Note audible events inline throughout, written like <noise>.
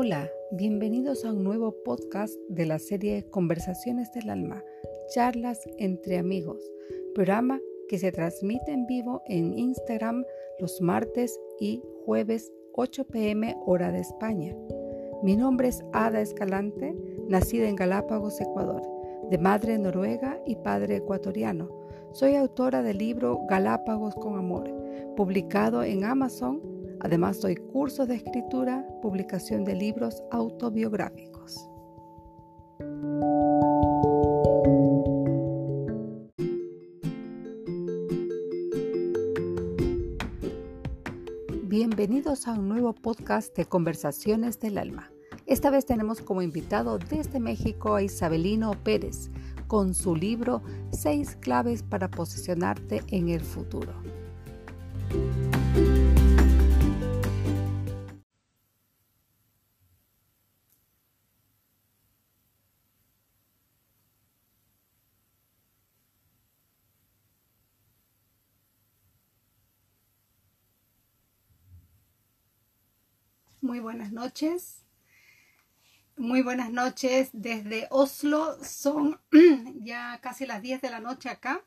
Hola, bienvenidos a un nuevo podcast de la serie Conversaciones del Alma, charlas entre amigos, programa que se transmite en vivo en Instagram los martes y jueves 8 pm hora de España. Mi nombre es Ada Escalante, nacida en Galápagos, Ecuador, de madre noruega y padre ecuatoriano. Soy autora del libro Galápagos con Amor, publicado en Amazon Además doy cursos de escritura, publicación de libros autobiográficos. Bienvenidos a un nuevo podcast de Conversaciones del Alma. Esta vez tenemos como invitado desde México a Isabelino Pérez con su libro Seis claves para posicionarte en el futuro. Muy buenas noches. Muy buenas noches desde Oslo. Son <clears throat> ya casi las 10 de la noche acá.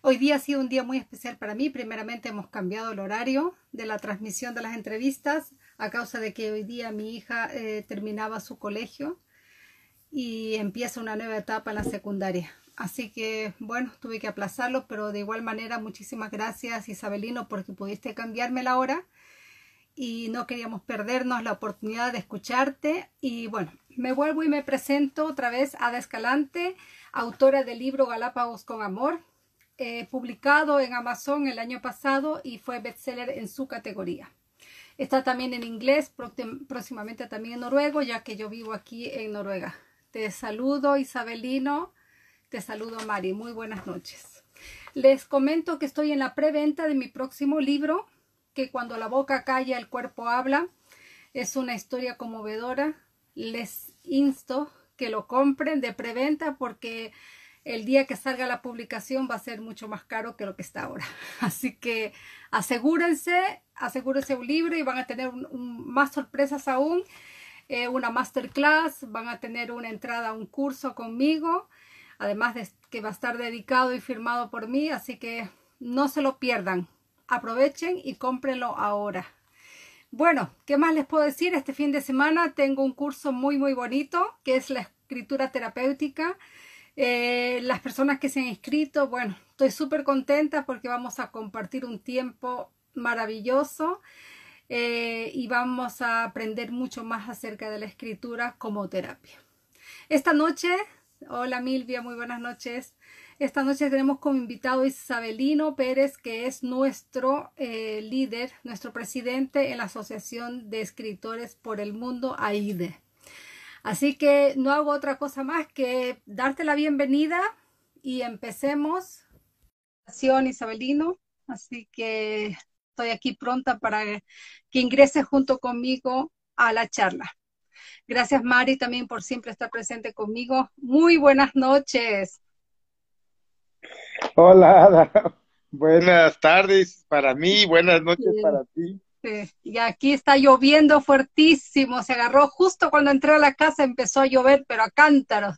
Hoy día ha sido un día muy especial para mí. Primeramente hemos cambiado el horario de la transmisión de las entrevistas a causa de que hoy día mi hija eh, terminaba su colegio y empieza una nueva etapa en la secundaria. Así que bueno, tuve que aplazarlo, pero de igual manera muchísimas gracias Isabelino porque pudiste cambiarme la hora y no queríamos perdernos la oportunidad de escucharte. Y bueno, me vuelvo y me presento otra vez a Escalante, autora del libro Galápagos con Amor, eh, publicado en Amazon el año pasado y fue bestseller en su categoría. Está también en inglés, próximamente también en noruego, ya que yo vivo aquí en Noruega. Te saludo Isabelino, te saludo Mari, muy buenas noches. Les comento que estoy en la preventa de mi próximo libro, que cuando la boca calla el cuerpo habla. Es una historia conmovedora. Les insto que lo compren de preventa porque el día que salga la publicación va a ser mucho más caro que lo que está ahora. <laughs> Así que asegúrense, asegúrense un libro y van a tener más sorpresas aún. Eh, una masterclass, van a tener una entrada a un curso conmigo, además de que va a estar dedicado y firmado por mí, así que no se lo pierdan aprovechen y cómprenlo ahora. Bueno, ¿qué más les puedo decir? Este fin de semana tengo un curso muy, muy bonito que es la escritura terapéutica. Eh, las personas que se han inscrito, bueno, estoy súper contenta porque vamos a compartir un tiempo maravilloso eh, y vamos a aprender mucho más acerca de la escritura como terapia. Esta noche, hola Milvia, muy buenas noches. Esta noche tenemos como invitado Isabelino Pérez, que es nuestro eh, líder, nuestro presidente en la Asociación de Escritores por el Mundo, AIDE. Así que no hago otra cosa más que darte la bienvenida y empecemos. Isabelino, así que estoy aquí pronta para que ingreses junto conmigo a la charla. Gracias Mari también por siempre estar presente conmigo. Muy buenas noches. Hola, Ada. <laughs> Buenas tardes para mí, buenas noches para ti. Y aquí está lloviendo fuertísimo, se agarró justo cuando entré a la casa, empezó a llover, pero a cántaros.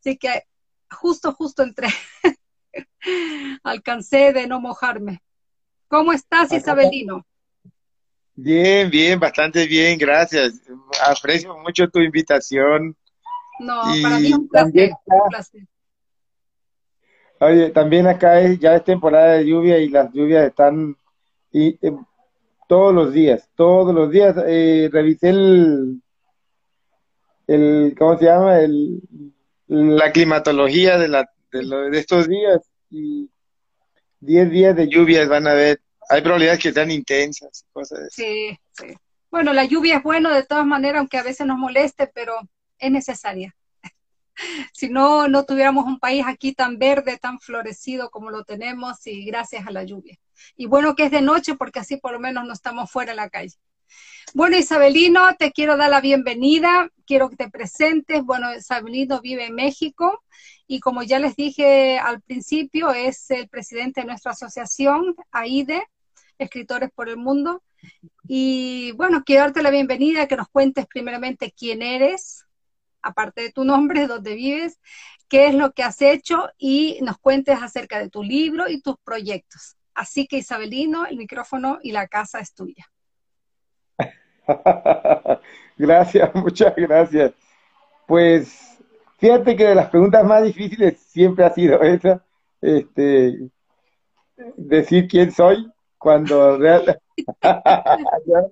Así que justo, justo entré. <laughs> Alcancé de no mojarme. ¿Cómo estás, Isabelino? Bien, bien, bastante bien, gracias. Aprecio mucho tu invitación. No, para mí es un placer, un placer. Oye, también acá es, ya es temporada de lluvia y las lluvias están y, eh, todos los días, todos los días. Eh, revisé el, el, ¿cómo se llama? El, la climatología de, la, de, estos días y 10 días de lluvias van a ver. Hay probabilidades que sean intensas, cosas Sí, sí. Bueno, la lluvia es bueno de todas maneras, aunque a veces nos moleste, pero es necesaria si no, no tuviéramos un país aquí tan verde, tan florecido como lo tenemos y gracias a la lluvia. Y bueno que es de noche porque así por lo menos no estamos fuera de la calle. Bueno, Isabelino, te quiero dar la bienvenida, quiero que te presentes. Bueno, Isabelino vive en México y como ya les dije al principio, es el presidente de nuestra asociación, AIDE, Escritores por el Mundo. Y bueno, quiero darte la bienvenida, que nos cuentes primeramente quién eres, aparte de tu nombre, <laughs> dónde vives, qué es lo que has hecho y nos cuentes acerca de tu libro y tus proyectos. Así que Isabelino, el micrófono y la casa es tuya. <laughs> gracias, <laughs> muchas gracias. Pues fíjate que de las preguntas más difíciles siempre ha sido esa, este, decir quién soy cuando real...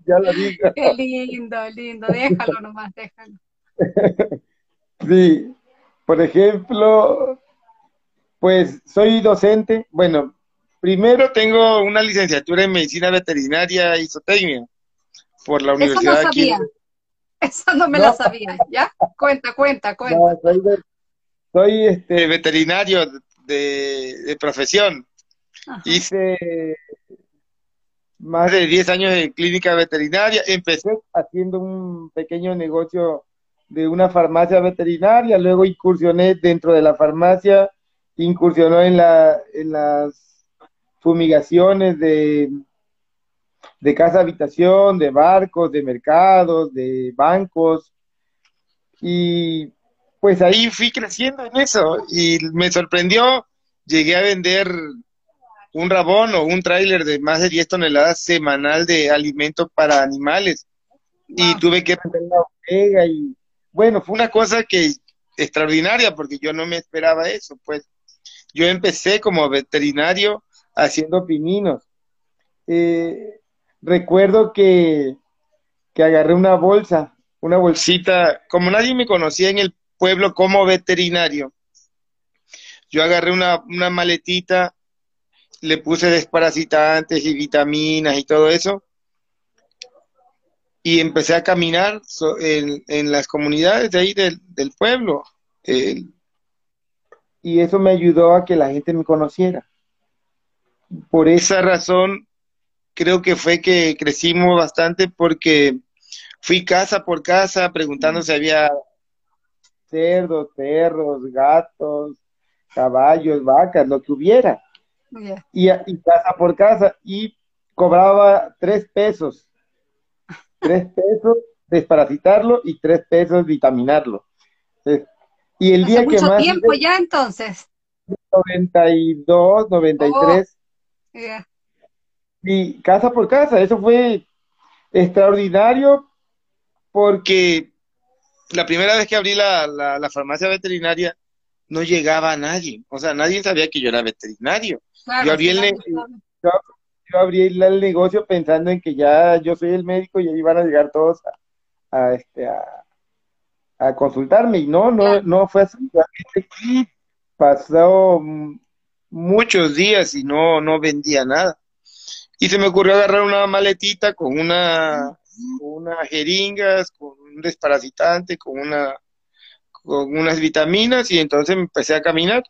ya, lo digo. Qué lindo, lindo, déjalo nomás, déjalo. <laughs> sí, por ejemplo, pues soy docente, bueno, primero tengo una licenciatura en medicina veterinaria y zootecnia por la Universidad Eso no sabía. Eso no me lo sabía, ¿ya? Cuenta, cuenta, cuenta. soy, este, veterinario de, profesión. Hice más de 10 años en clínica veterinaria. Empecé haciendo un pequeño negocio de una farmacia veterinaria, luego incursioné dentro de la farmacia, incursionó en, la, en las fumigaciones de, de casa habitación, de barcos, de mercados, de bancos. Y pues ahí fui creciendo en eso. Y me sorprendió, llegué a vender un rabón o un tráiler de más de 10 toneladas semanal de alimento para animales. Y tuve que vender la omega y bueno, fue una cosa que extraordinaria porque yo no me esperaba eso, pues yo empecé como veterinario haciendo pininos. Eh, recuerdo que, que agarré una bolsa, una bolsita, como nadie me conocía en el pueblo como veterinario, yo agarré una, una maletita, le puse desparasitantes y vitaminas y todo eso, y empecé a caminar en, en, las comunidades de ahí del, del pueblo. y eso me ayudó a que la gente me conociera. Por esa razón creo que fue que crecimos bastante porque fui casa por casa preguntando si había cerdos, perros, gatos, caballos, vacas, lo que hubiera. Y, casa por casa y cobraba tres pesos. Tres pesos desparasitarlo y tres pesos vitaminarlo. y el día que más... tiempo ya entonces? 92, 93. Y casa por casa, eso fue extraordinario porque la primera vez que abrí la, la, farmacia veterinaria no llegaba a nadie, o sea, nadie sabía que yo era veterinario. yo, abrí el, yo, abrí el, negocio pensando en que ya yo soy el médico y ahí iban a llegar todos a, este, a, consultarme y no, no, no fue así. Pasó muchos días y no, no vendía nada. Y se me ocurrió agarrar una maletita con una, unas jeringas, con un desparasitante, con una con unas vitaminas y entonces empecé a caminar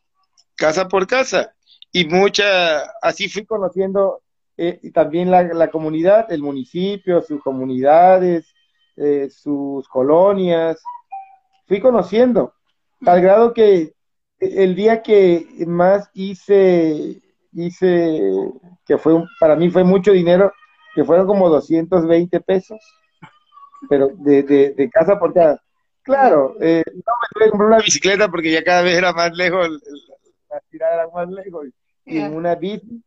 casa por casa y mucha así fui conociendo eh, también la, la, comunidad, el municipio, sus comunidades, eh, sus colonias, fui conociendo, al grado que el día que más hice hice, que fue, para mí fue mucho dinero, que fueron como 220 pesos, pero de, de, casa por casa. Claro, eh, no me tuve que comprar una bicicleta porque ya cada vez era más lejos, la tirada era más lejos. Y en una bici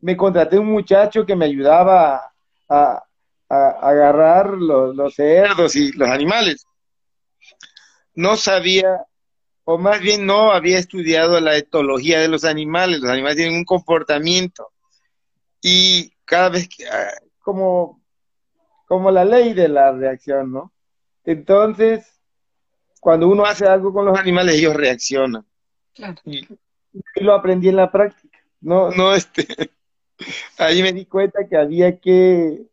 me contraté un muchacho que me ayudaba a, a, agarrar los, los cerdos y los animales. No sabía o más bien no había estudiado la etología de los animales. Los animales tienen un comportamiento y cada vez que, ah, como, como la ley de la reacción, ¿no? Entonces, cuando uno hace algo con los animales, ellos reaccionan. Y, lo aprendí en la práctica. No, no, este, ahí me di cuenta que había que,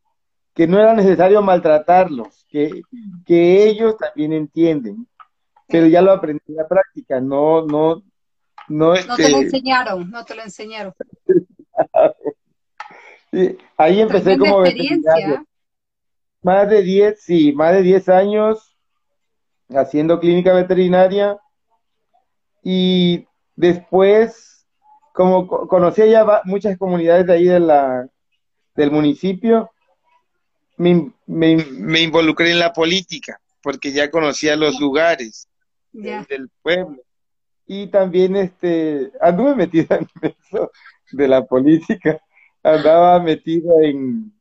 que no era necesario maltratarlos, que, que ellos también entienden pero ya lo aprendí en la práctica, no, no, no este... No te lo enseñaron, no te lo enseñaron. <laughs> ahí empecé como veterinario. Más de 10, sí, más de 10 años haciendo clínica veterinaria y después, como conocía ya muchas comunidades de ahí de la, del municipio, me, me, involucré en la política, porque ya conocía los lugares del pueblo. Y también este, anduve metida en <laughs> eso de la política. Andaba metido en,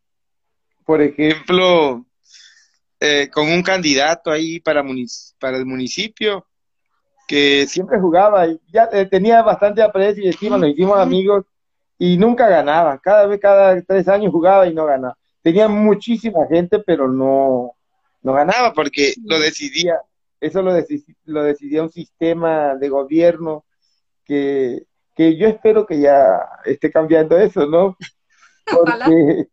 por ejemplo, eh, con un candidato ahí para, para el municipio que siempre jugaba y ya eh, tenía bastante aprecio y estima, nos hicimos amigos y nunca ganaba. Cada vez, cada tres años jugaba y no ganaba. Tenía muchísima gente, pero no, no ganaba porque lo decidía, eso lo, lo decidía un sistema de gobierno que, que yo espero que ya esté cambiando eso, ¿no? <laughs> Porque,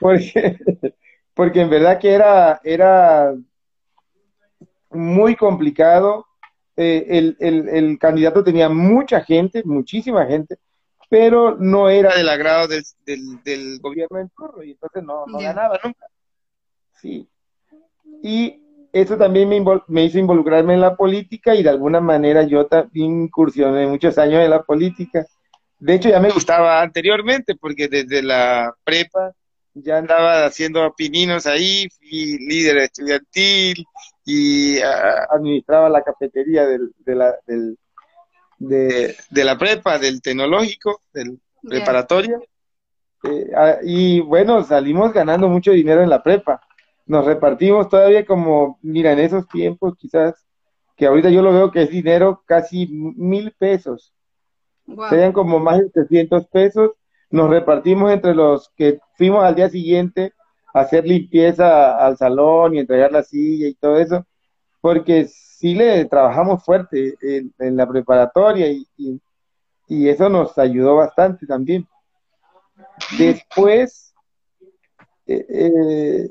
porque, <laughs> porque en verdad que era, era muy complicado. Eh, el, el, el, candidato tenía mucha gente, muchísima gente, pero no era del agrado del, del, gobierno en turno y entonces no, no ganaba nunca. Sí. Y eso también me, me, hizo involucrarme en la política y de alguna manera yo también incursioné muchos años en la política. De hecho, ya me gustaba anteriormente porque desde la prepa ya andaba haciendo pininos ahí, fui líder estudiantil y administraba la cafetería del, de, la, del, de, de la prepa, del tecnológico, del preparatorio. Eh, y bueno, salimos ganando mucho dinero en la prepa. Nos repartimos todavía como, mira, en esos tiempos quizás, que ahorita yo lo veo que es dinero casi mil pesos. Serían como más de 300 pesos. Nos repartimos entre los que fuimos al día siguiente hacer limpieza al salón y entregar la silla y todo eso, porque sí le trabajamos fuerte en, la preparatoria y, y, eso nos ayudó bastante también. Después eh, eh,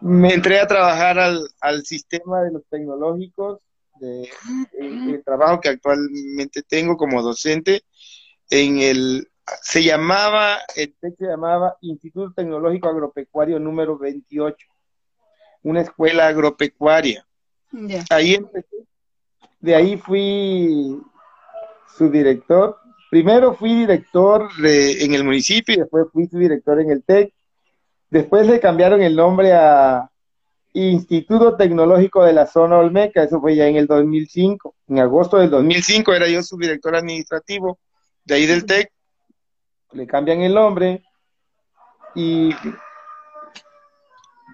me entré a trabajar al, al sistema de los tecnológicos, de, el, trabajo que actualmente tengo como docente en el se llamaba, el se llamaba Instituto Tecnológico Agropecuario número 28 una escuela agropecuaria. Ahí empecé. De ahí fui su director. Primero fui director en el municipio y después fui su director en el TEC. Después le cambiaron el nombre a Instituto Tecnológico de la Zona Olmeca, eso fue ya en el 2005. En agosto del 2005 era yo su director administrativo de ahí del TEC. Le cambian el nombre y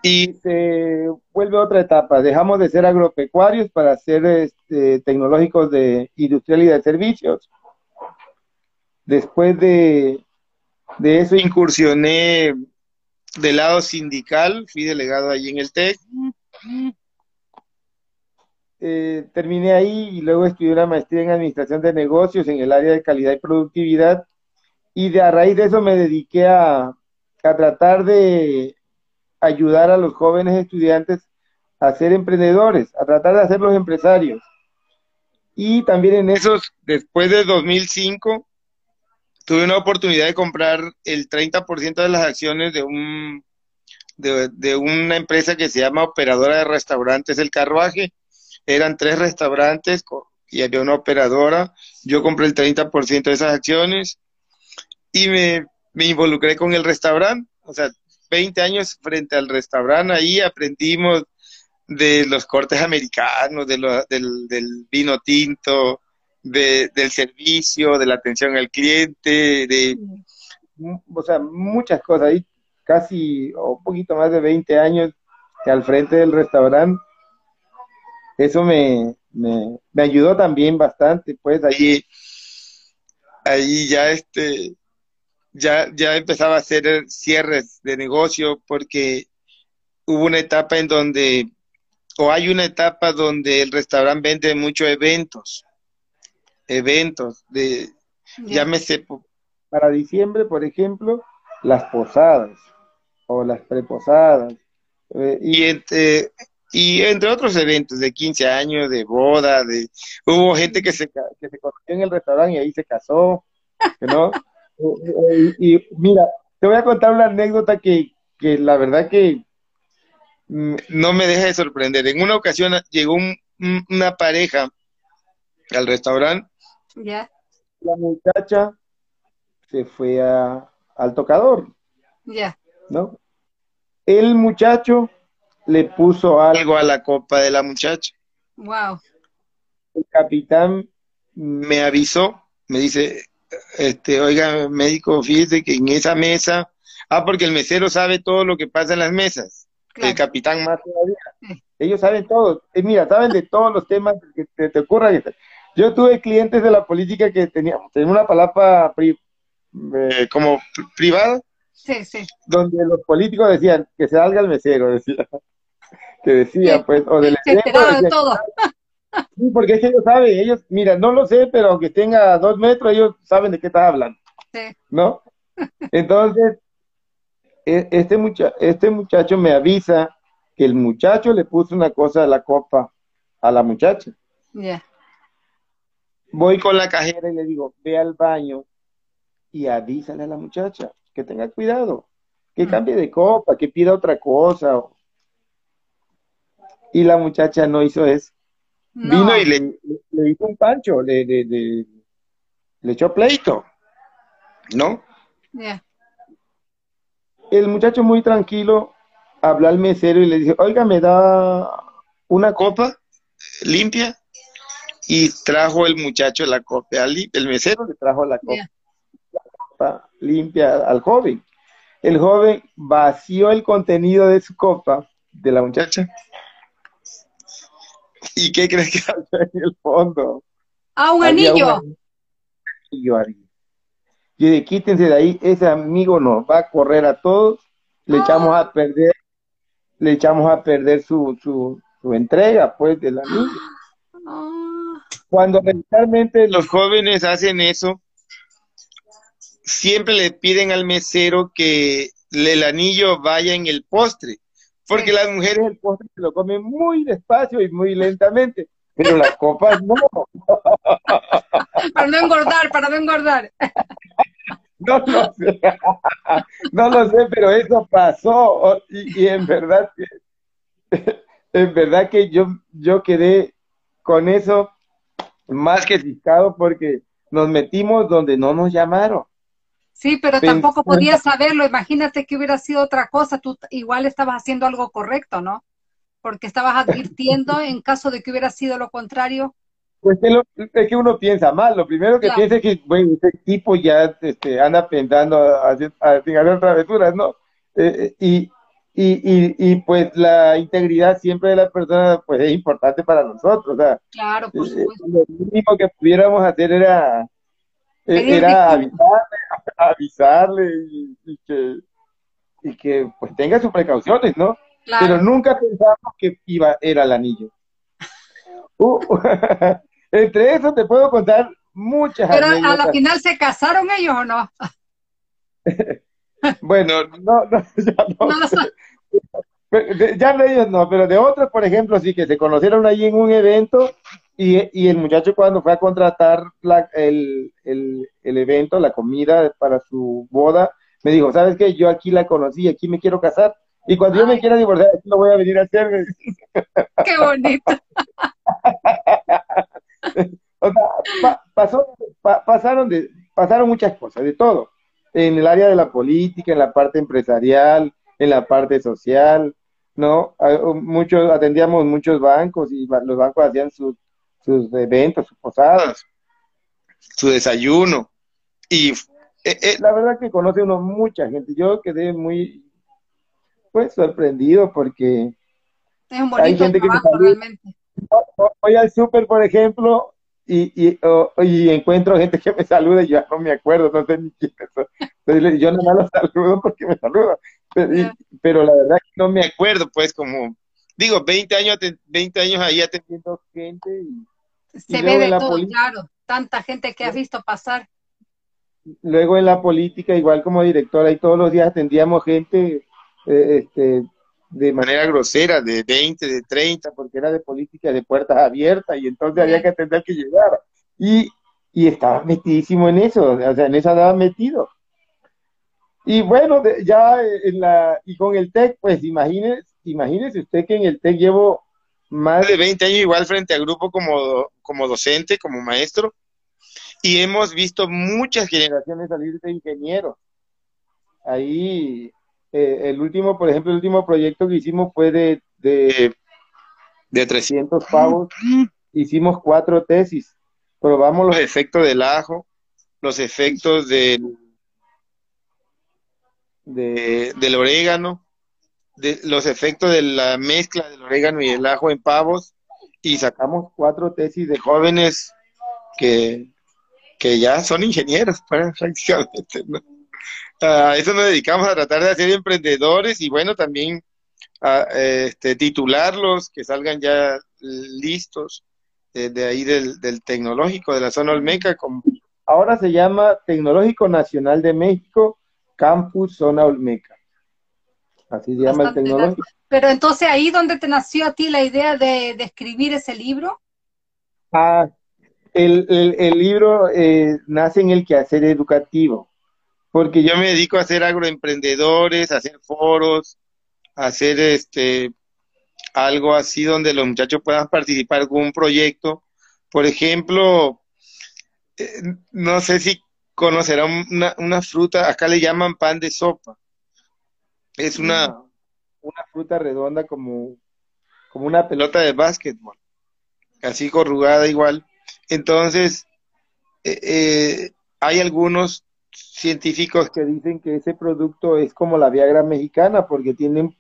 y se vuelve otra etapa. Dejamos de ser agropecuarios para ser este, tecnológicos de industrial y de servicios. Después de, eso incursioné del lado sindical, fui delegado allí en el TEC. Eh, terminé ahí y luego estudié una maestría en administración de negocios en el área de calidad y productividad. Y de a raíz de eso me dediqué a, a tratar de ayudar a los jóvenes estudiantes a ser emprendedores, a tratar de hacerlos empresarios. Y también en esos, después de 2005, tuve una oportunidad de comprar el 30% de las acciones de un de, una empresa que se llama Operadora de Restaurantes El Carruaje. Eran tres restaurantes y había una operadora. Yo compré el 30% de esas acciones y me, me involucré con el restaurante. O sea, 20 años frente al restaurante, ahí aprendimos de los cortes americanos, de del, vino tinto, de, del servicio, de la atención al cliente, de, o sea, muchas cosas. Ahí casi, o un poquito más de 20 años que al frente del restaurante. Eso me, me, me ayudó también bastante, pues ahí, ahí ya este, ya, ya empezaba a hacer cierres de negocio porque hubo una etapa en donde, o hay una etapa donde el restaurante vende muchos eventos, eventos de, llámese, para diciembre, por ejemplo, las posadas o las preposadas. Eh, y entre, y entre otros eventos de 15 años, de boda, de hubo gente que se, que se conoció en el restaurante y ahí se casó, ¿no? Y, mira, te voy a contar una anécdota que, la verdad que mm, no me deja de sorprender. En una ocasión llegó una pareja al restaurante. Ya. La muchacha se fue a, al tocador. Ya. ¿No? el muchacho le puso algo a la copa de la muchacha. Wow. El capitán me avisó, me dice, este, oiga, médico, fíjese que en esa mesa, ah, porque el mesero sabe todo lo que pasa en las mesas, el capitán más todavía. Ellos saben todo, eh, mira, saben de todos los temas que te, te ocurran. Yo tuve clientes de la política que tenían, tenían una palabra eh, como privada, sí, sí. donde los políticos decían que se salga el mesero, decía, <laughs> que decía, pues, o del todo. Sí, porque es que ellos saben, ellos, mira, no lo sé, pero aunque tenga dos metros, ellos saben de qué estás hablando. Sí. ¿No? Entonces, e, este, mucha este muchacho me avisa que el muchacho le puso una cosa de la copa a la muchacha. Ya. Voy con la cajera y le digo, ve al baño y avísale a la muchacha que tenga cuidado, que mm. cambie de copa, que pida otra cosa. Y la muchacha no hizo eso. Vino y le, hizo un pancho, le, le, le, echó pleito, ¿no? El muchacho muy tranquilo habló al mesero y le dice, oiga, me da una copa limpia y trajo el muchacho la copa, el mesero le trajo la copa, limpia al joven. El joven vació el contenido de su copa de la muchacha ¿Y qué crees que <laughs> había en el fondo? Ah, un anillo. Un anillo Yo dije, quítense de ahí, ese amigo nos va a correr a todos, le ah. echamos a perder, le echamos a perder su, su, su entrega, pues, del anillo. <gasps> Ah. Cuando realmente los jóvenes hacen eso, siempre le piden al mesero que el anillo vaya en el postre. Porque las mujeres el postre se lo comen muy despacio y muy lentamente, pero las copas no. <laughs> Para no engordar, para no engordar. No lo sé, no lo sé, pero eso pasó y, en verdad que, en verdad que yo, yo quedé con eso más que ciscado porque nos metimos donde no nos llamaron. Sí, pero tampoco podías saberlo. Imagínate que hubiera sido otra cosa. Tú igual estabas haciendo algo correcto, ¿no? Porque estabas advirtiendo <laughs> en caso de que hubiera sido lo contrario. Pues es, que uno piensa mal. Lo primero que piensa es que, bueno, ese tipo ya este, anda pensando a, hacer travesuras, ¿no? Eh, eh, y, y, y, pues la integridad siempre de la persona pues es importante para nosotros. O sea, claro, por eh, supuesto. lo único que pudiéramos hacer era era avisarle, <laughs> avisarle y, que, y que pues tenga sus precauciones, ¿no? Pero nunca pensamos que iba, era el anillo. <laughs> Uh, <laughs> entre eso te puedo contar muchas Pero a la final se casaron ellos o no? bueno, no, no, ya no. Ya de ellos no, pero de otros, por ejemplo, sí que se conocieron ahí en un evento y, el muchacho cuando fue a contratar el, evento, la comida para su boda, me dijo, ¿sabes qué? Yo aquí la conocí, aquí me quiero casar. Y cuando yo me quiera divorciar, aquí lo voy a venir a hacer. <laughs> Qué bonito. <laughs> o sea, pasó, pasaron, de, pasaron muchas cosas, de todo. En el área de la política, en la parte empresarial, en la parte social, ¿no? Muchos, atendíamos muchos bancos y los bancos hacían sus sus eventos, sus posadas, su desayuno. Y eh, eh, la verdad que conoce uno mucha gente. Yo quedé muy pues sorprendido porque es un hay gente que realmente. Voy al súper, por ejemplo, y, y, y, encuentro gente que me saluda y yo no me acuerdo, no sé ni quién es. yo no me lo saludo porque me saluda. Pero, pero, la verdad que no me acuerdo, pues como, digo, 20 años, 20 años ahí atendiendo gente y se ve de todo, claro, tanta gente que has visto pasar. Luego en la política, igual como directora, y todos los días atendíamos gente eh, este, de manera grosera, de 20, de 30, porque era de política de puertas abiertas, y entonces había que atender que llegara. Y, y estaba metidísimo en eso, o sea, en eso andaba metido. Y bueno, ya en la, y con el TEC, pues imagínese, imagínese usted que en el TEC llevo más de 20 años igual frente al grupo como, como docente, como maestro, y hemos visto muchas generaciones salir de ingenieros. Ahí eh, el último, por ejemplo, el último proyecto que hicimos fue de, de, de 300 pavos. Hicimos cuatro tesis. Probamos los efectos del ajo, los efectos del, de, del orégano, de, los efectos de la mezcla del orégano y el ajo en pavos y sacamos cuatro tesis de jóvenes que, que ya son ingenieros pues, <laughs> prácticamente. A eso nos dedicamos a tratar de hacer emprendedores y bueno, también a este, titularlos, que salgan ya listos de, ahí del, del, tecnológico de la zona Olmeca. Como ahora se llama Tecnológico Nacional de México, Campus Zona Olmeca. Así se llama el tecnológico. Pero entonces ahí donde te nació a ti la idea de, de escribir ese libro. Ah, el, el, el libro eh, nace en el quehacer educativo porque yo me dedico a hacer agroemprendedores, a hacer foros, a hacer este algo así donde los muchachos puedan participar en algún proyecto. Por ejemplo, eh, no sé si conocerán una, una, fruta, acá le llaman pan de sopa. Es una, una fruta redonda como, como una pelota de básquetbol, así corrugada igual. Entonces, eh, eh, hay algunos científicos que dicen que ese producto es como la Viagra mexicana porque tiene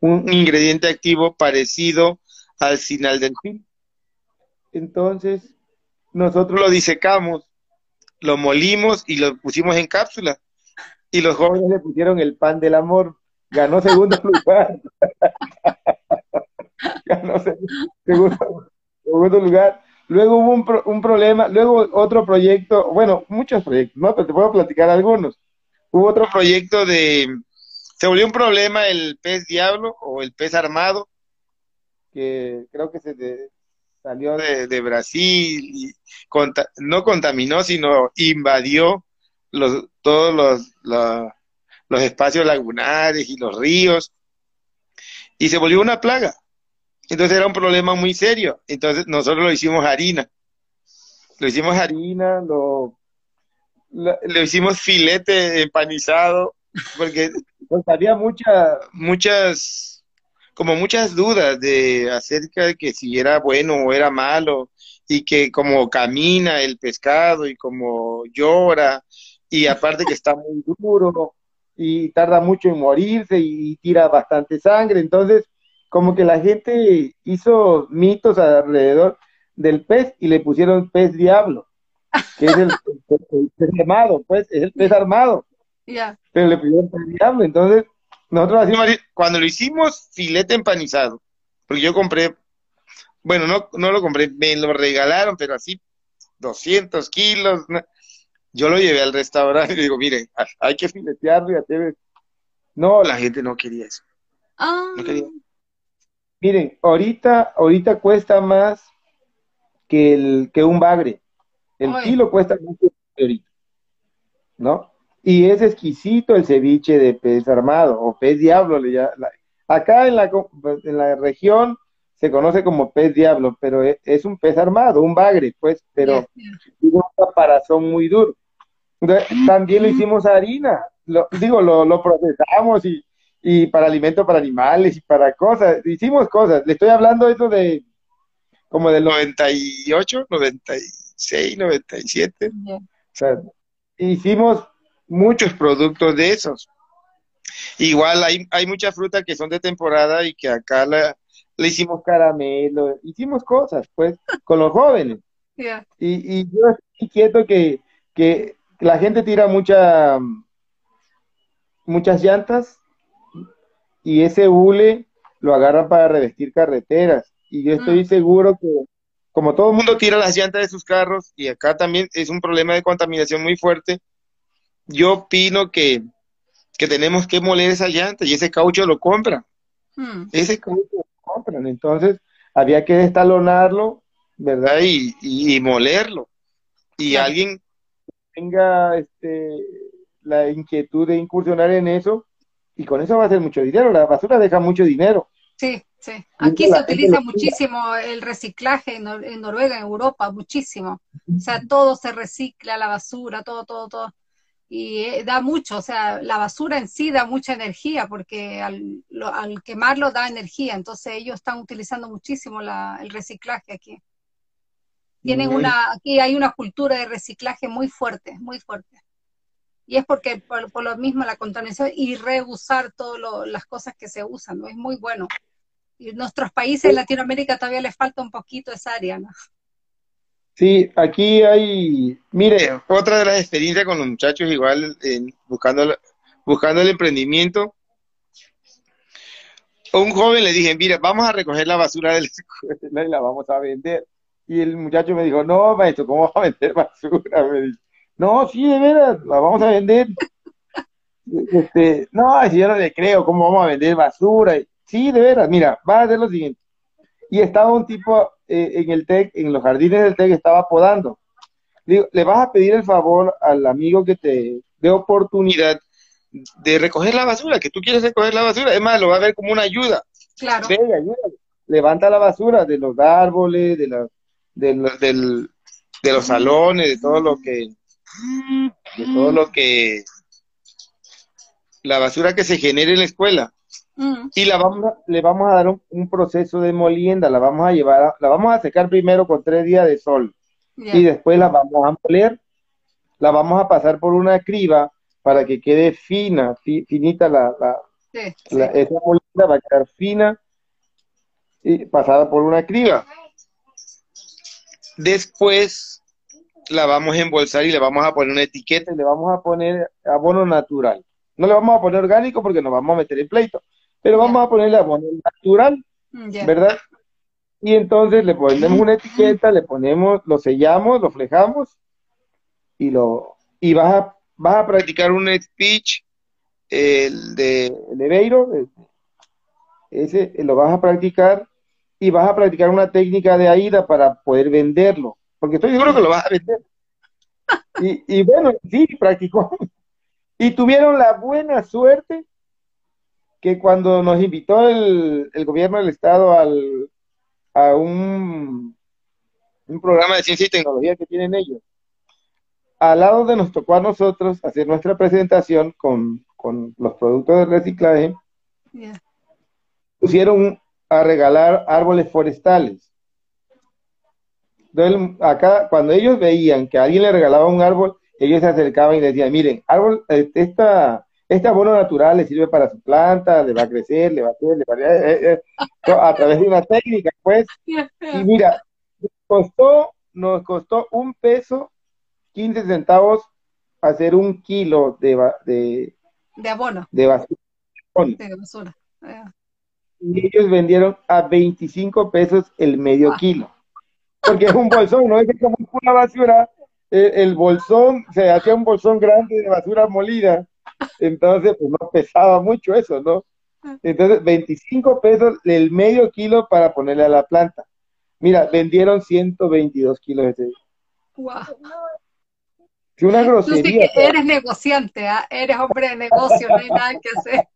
un ingrediente activo parecido al sinal del fin. Entonces, nosotros lo disecamos, lo molimos y lo pusimos en cápsula. Y los jóvenes le pusieron el pan del amor. Ganó segundo lugar. <laughs> Ganó segundo, segundo lugar. Luego hubo un, pro, un, problema, luego otro proyecto, bueno, muchos proyectos, ¿no? Pero te puedo platicar algunos. Hubo otro proyecto de, se volvió un problema el pez diablo o el pez armado, que creo que se salió de, Brasil y no contaminó, sino invadió los, todos los, los espacios lagunares y los ríos y se volvió una plaga. Entonces era un problema muy serio. Entonces nosotros lo hicimos harina. Lo hicimos harina, lo, lo, hicimos filete empanizado, porque había mucha, muchas, como muchas dudas de acerca de que si era bueno o era malo, y que como camina el pescado y como llora, y aparte que está muy duro, y tarda mucho en morirse y tira bastante sangre, entonces como que la gente hizo mitos alrededor del pez y le pusieron pez diablo, que es el, <laughs> pez armado, pues, es el pez armado. Yeah. Pero le pusieron pez diablo, entonces nosotros hacíamos, cuando lo hicimos, filete empanizado, porque yo compré, bueno, no, no lo compré, me lo regalaron, pero así, 200 kilos, ¿no? Yo lo llevé al restaurante y le digo, mire, hay que filetearlo y hacer... No, la gente no quería eso. Ah. No quería. Miren, ahorita, ahorita cuesta más que, el, que un bagre. El Ay. kilo cuesta mucho ahorita, ¿no? Y es exquisito el ceviche de pez armado o pez diablo. Le ya, la, acá en la, en la región se conoce como pez diablo, pero es, es un pez armado, un bagre, pues, pero tiene un caparazón muy duro. También lo hicimos a harina, lo, digo, lo, lo procesamos y, y para alimento para animales y para cosas, hicimos cosas. Le estoy hablando eso de como del 98, 96, 97. Yeah. O sea, hicimos muchos productos de esos. Igual hay, hay mucha fruta que son de temporada y que acá la, le hicimos caramelo, hicimos cosas, pues, con los jóvenes. Yeah. Y, y yo estoy inquieto que, que la gente tira mucha, muchas llantas y ese hule lo agarran para revestir carreteras. Y yo estoy Mm. seguro que, como todo el mundo tira las llantas de sus carros, y acá también es un problema de contaminación muy fuerte, yo opino que, que tenemos que moler esa llanta y ese caucho lo compran. Mm. Ese caucho lo compran. Entonces, había que destalonarlo, ¿verdad? Y, y, y molerlo. Y alguien tenga este, la inquietud de incursionar en eso, y con eso va a hacer mucho dinero. La basura deja mucho dinero. Sí, sí. Aquí se utiliza lo muchísimo el reciclaje en, Nor- en Noruega, en Europa, muchísimo. O sea, todo se recicla, la basura, todo, todo, todo. y eh, da mucho, o sea, la basura en sí da mucha energía porque al, al quemarlo da energía, entonces ellos están utilizando muchísimo la, el reciclaje aquí. Tienen una, aquí hay una cultura de reciclaje muy fuerte, muy fuerte. Y es porque por, lo mismo la contaminación y reusar todas las cosas que se usan, ¿no? Es muy bueno. Y en nuestros países en Latinoamérica todavía les falta un poquito esa área, ¿no? Sí, aquí hay, mire, otra de las experiencias con los muchachos igual buscando, buscando el emprendimiento. un joven le dije, mira, vamos a recoger la basura de la escuela y la vamos a vender. Y el muchacho me dijo, no, maestro, ¿cómo vamos a vender basura? Me dijo, no, sí, de veras, la vamos a vender. <laughs> Este, no, si yo no le creo, ¿cómo vamos a vender basura? Sí, de veras, mira, va a hacer lo siguiente. Y estaba un tipo eh, en el TEC, en los jardines del TEC, estaba podando. Digo, le vas a pedir el favor al amigo que te dé oportunidad de recoger la basura, que tú quieres recoger la basura. Es más, lo va a ver como una ayuda. Claro. Levanta la basura de los árboles, de, la, de, de los salones, de todo lo que, de todo lo que, la basura que se genere en la escuela. Mm. Y la vamos le vamos a dar un, proceso de molienda, la vamos a llevar, la vamos a secar primero con tres días de sol y después la vamos a moler, la vamos a pasar por una criba para que quede fina, finita la, la, esa molienda va a quedar fina y pasada por una criba. Después la vamos a embolsar y le vamos a poner una etiqueta y le vamos a poner abono natural. No le vamos a poner orgánico porque nos vamos a meter en pleito pero vamos a ponerle abono natural, ¿verdad? Y entonces le ponemos una etiqueta, le ponemos, lo sellamos, lo flejamos y lo y vas a, vas a practicar un speech el de el ese lo vas a practicar y vas a practicar una técnica de AIDA para poder venderlo, porque estoy seguro que lo vas a vender. Y, y bueno, sí, practicó. Y tuvieron la buena suerte que cuando nos invitó el, gobierno del estado al, a un, un programa de ciencia y tecnología que tienen ellos, al lado de nos tocó a nosotros hacer nuestra presentación con, los productos de reciclaje, pusieron a regalar árboles forestales. Entonces, acá, cuando ellos veían que alguien le regalaba un árbol, ellos se acercaban y decían, miren, árbol, este, esta, este abono natural le sirve para su planta, le va a crecer, le va a hacer, le va a, eh, eh, a través de una técnica, pues. Y mira, costó, nos costó un peso, 15 centavos hacer un kilo de, de, de abono. De basura. Y ellos vendieron a 25 pesos el medio kilo. Porque es un bolsón, no es como una basura. El, el bolsón, se hacía un bolsón grande de basura molida entonces, pues no pesaba mucho eso, ¿no? Entonces, 25 pesos el medio kilo para ponerle a la planta. Mira, vendieron 122 kilos ese día. Wow. Es una grosería. Tú eres negociante, ¿ah? eres hombre de negocio, no hay nada que hacer.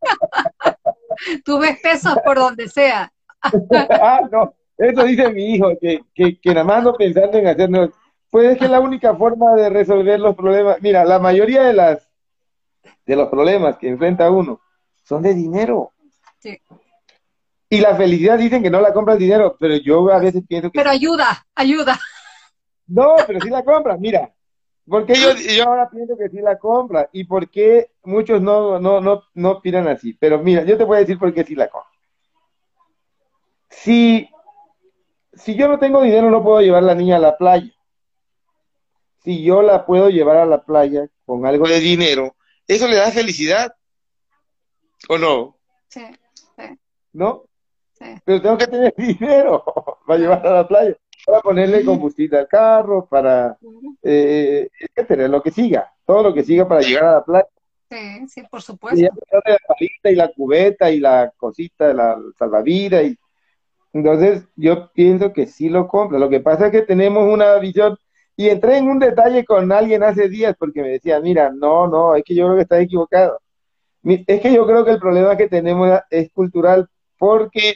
Tú ves pesos por donde sea. <laughs> ah, no, eso dice mi hijo, que, que, que nada más no pensando en hacernos. Pues es que la única forma de resolver los problemas. Mira, la mayoría de las de los problemas que enfrenta uno son de dinero. Sí. Y la felicidad dicen que no la compra el dinero, pero yo a veces pienso que... Pero ayuda, ayuda. No, pero sí la compra, mira. Porque yo, yo ahora pienso que sí la compra y por qué muchos no, no, no, no opinan así. Pero mira, yo te voy a decir por qué sí la compra. Si, si yo no tengo dinero, no puedo llevar a la niña a la playa. Si yo la puedo llevar a la playa con algo de dinero, ¿Eso le da felicidad? ¿O no? Sí, sí. ¿No? Sí. Pero tengo que tener <laughs> dinero para llevar a la playa, para ponerle combustible al carro, para eh, etcétera, lo que siga, todo lo que siga para llegar a la playa. Sí, sí, por supuesto. Y la palita y la cubeta y la cosita, la salvavidas y entonces yo pienso que sí lo compra. Lo que pasa es que tenemos una visión y entré en un detalle con alguien hace días porque me decía, mira, no, no, es que yo creo que estás equivocado. Es que yo creo que el problema que tenemos es cultural porque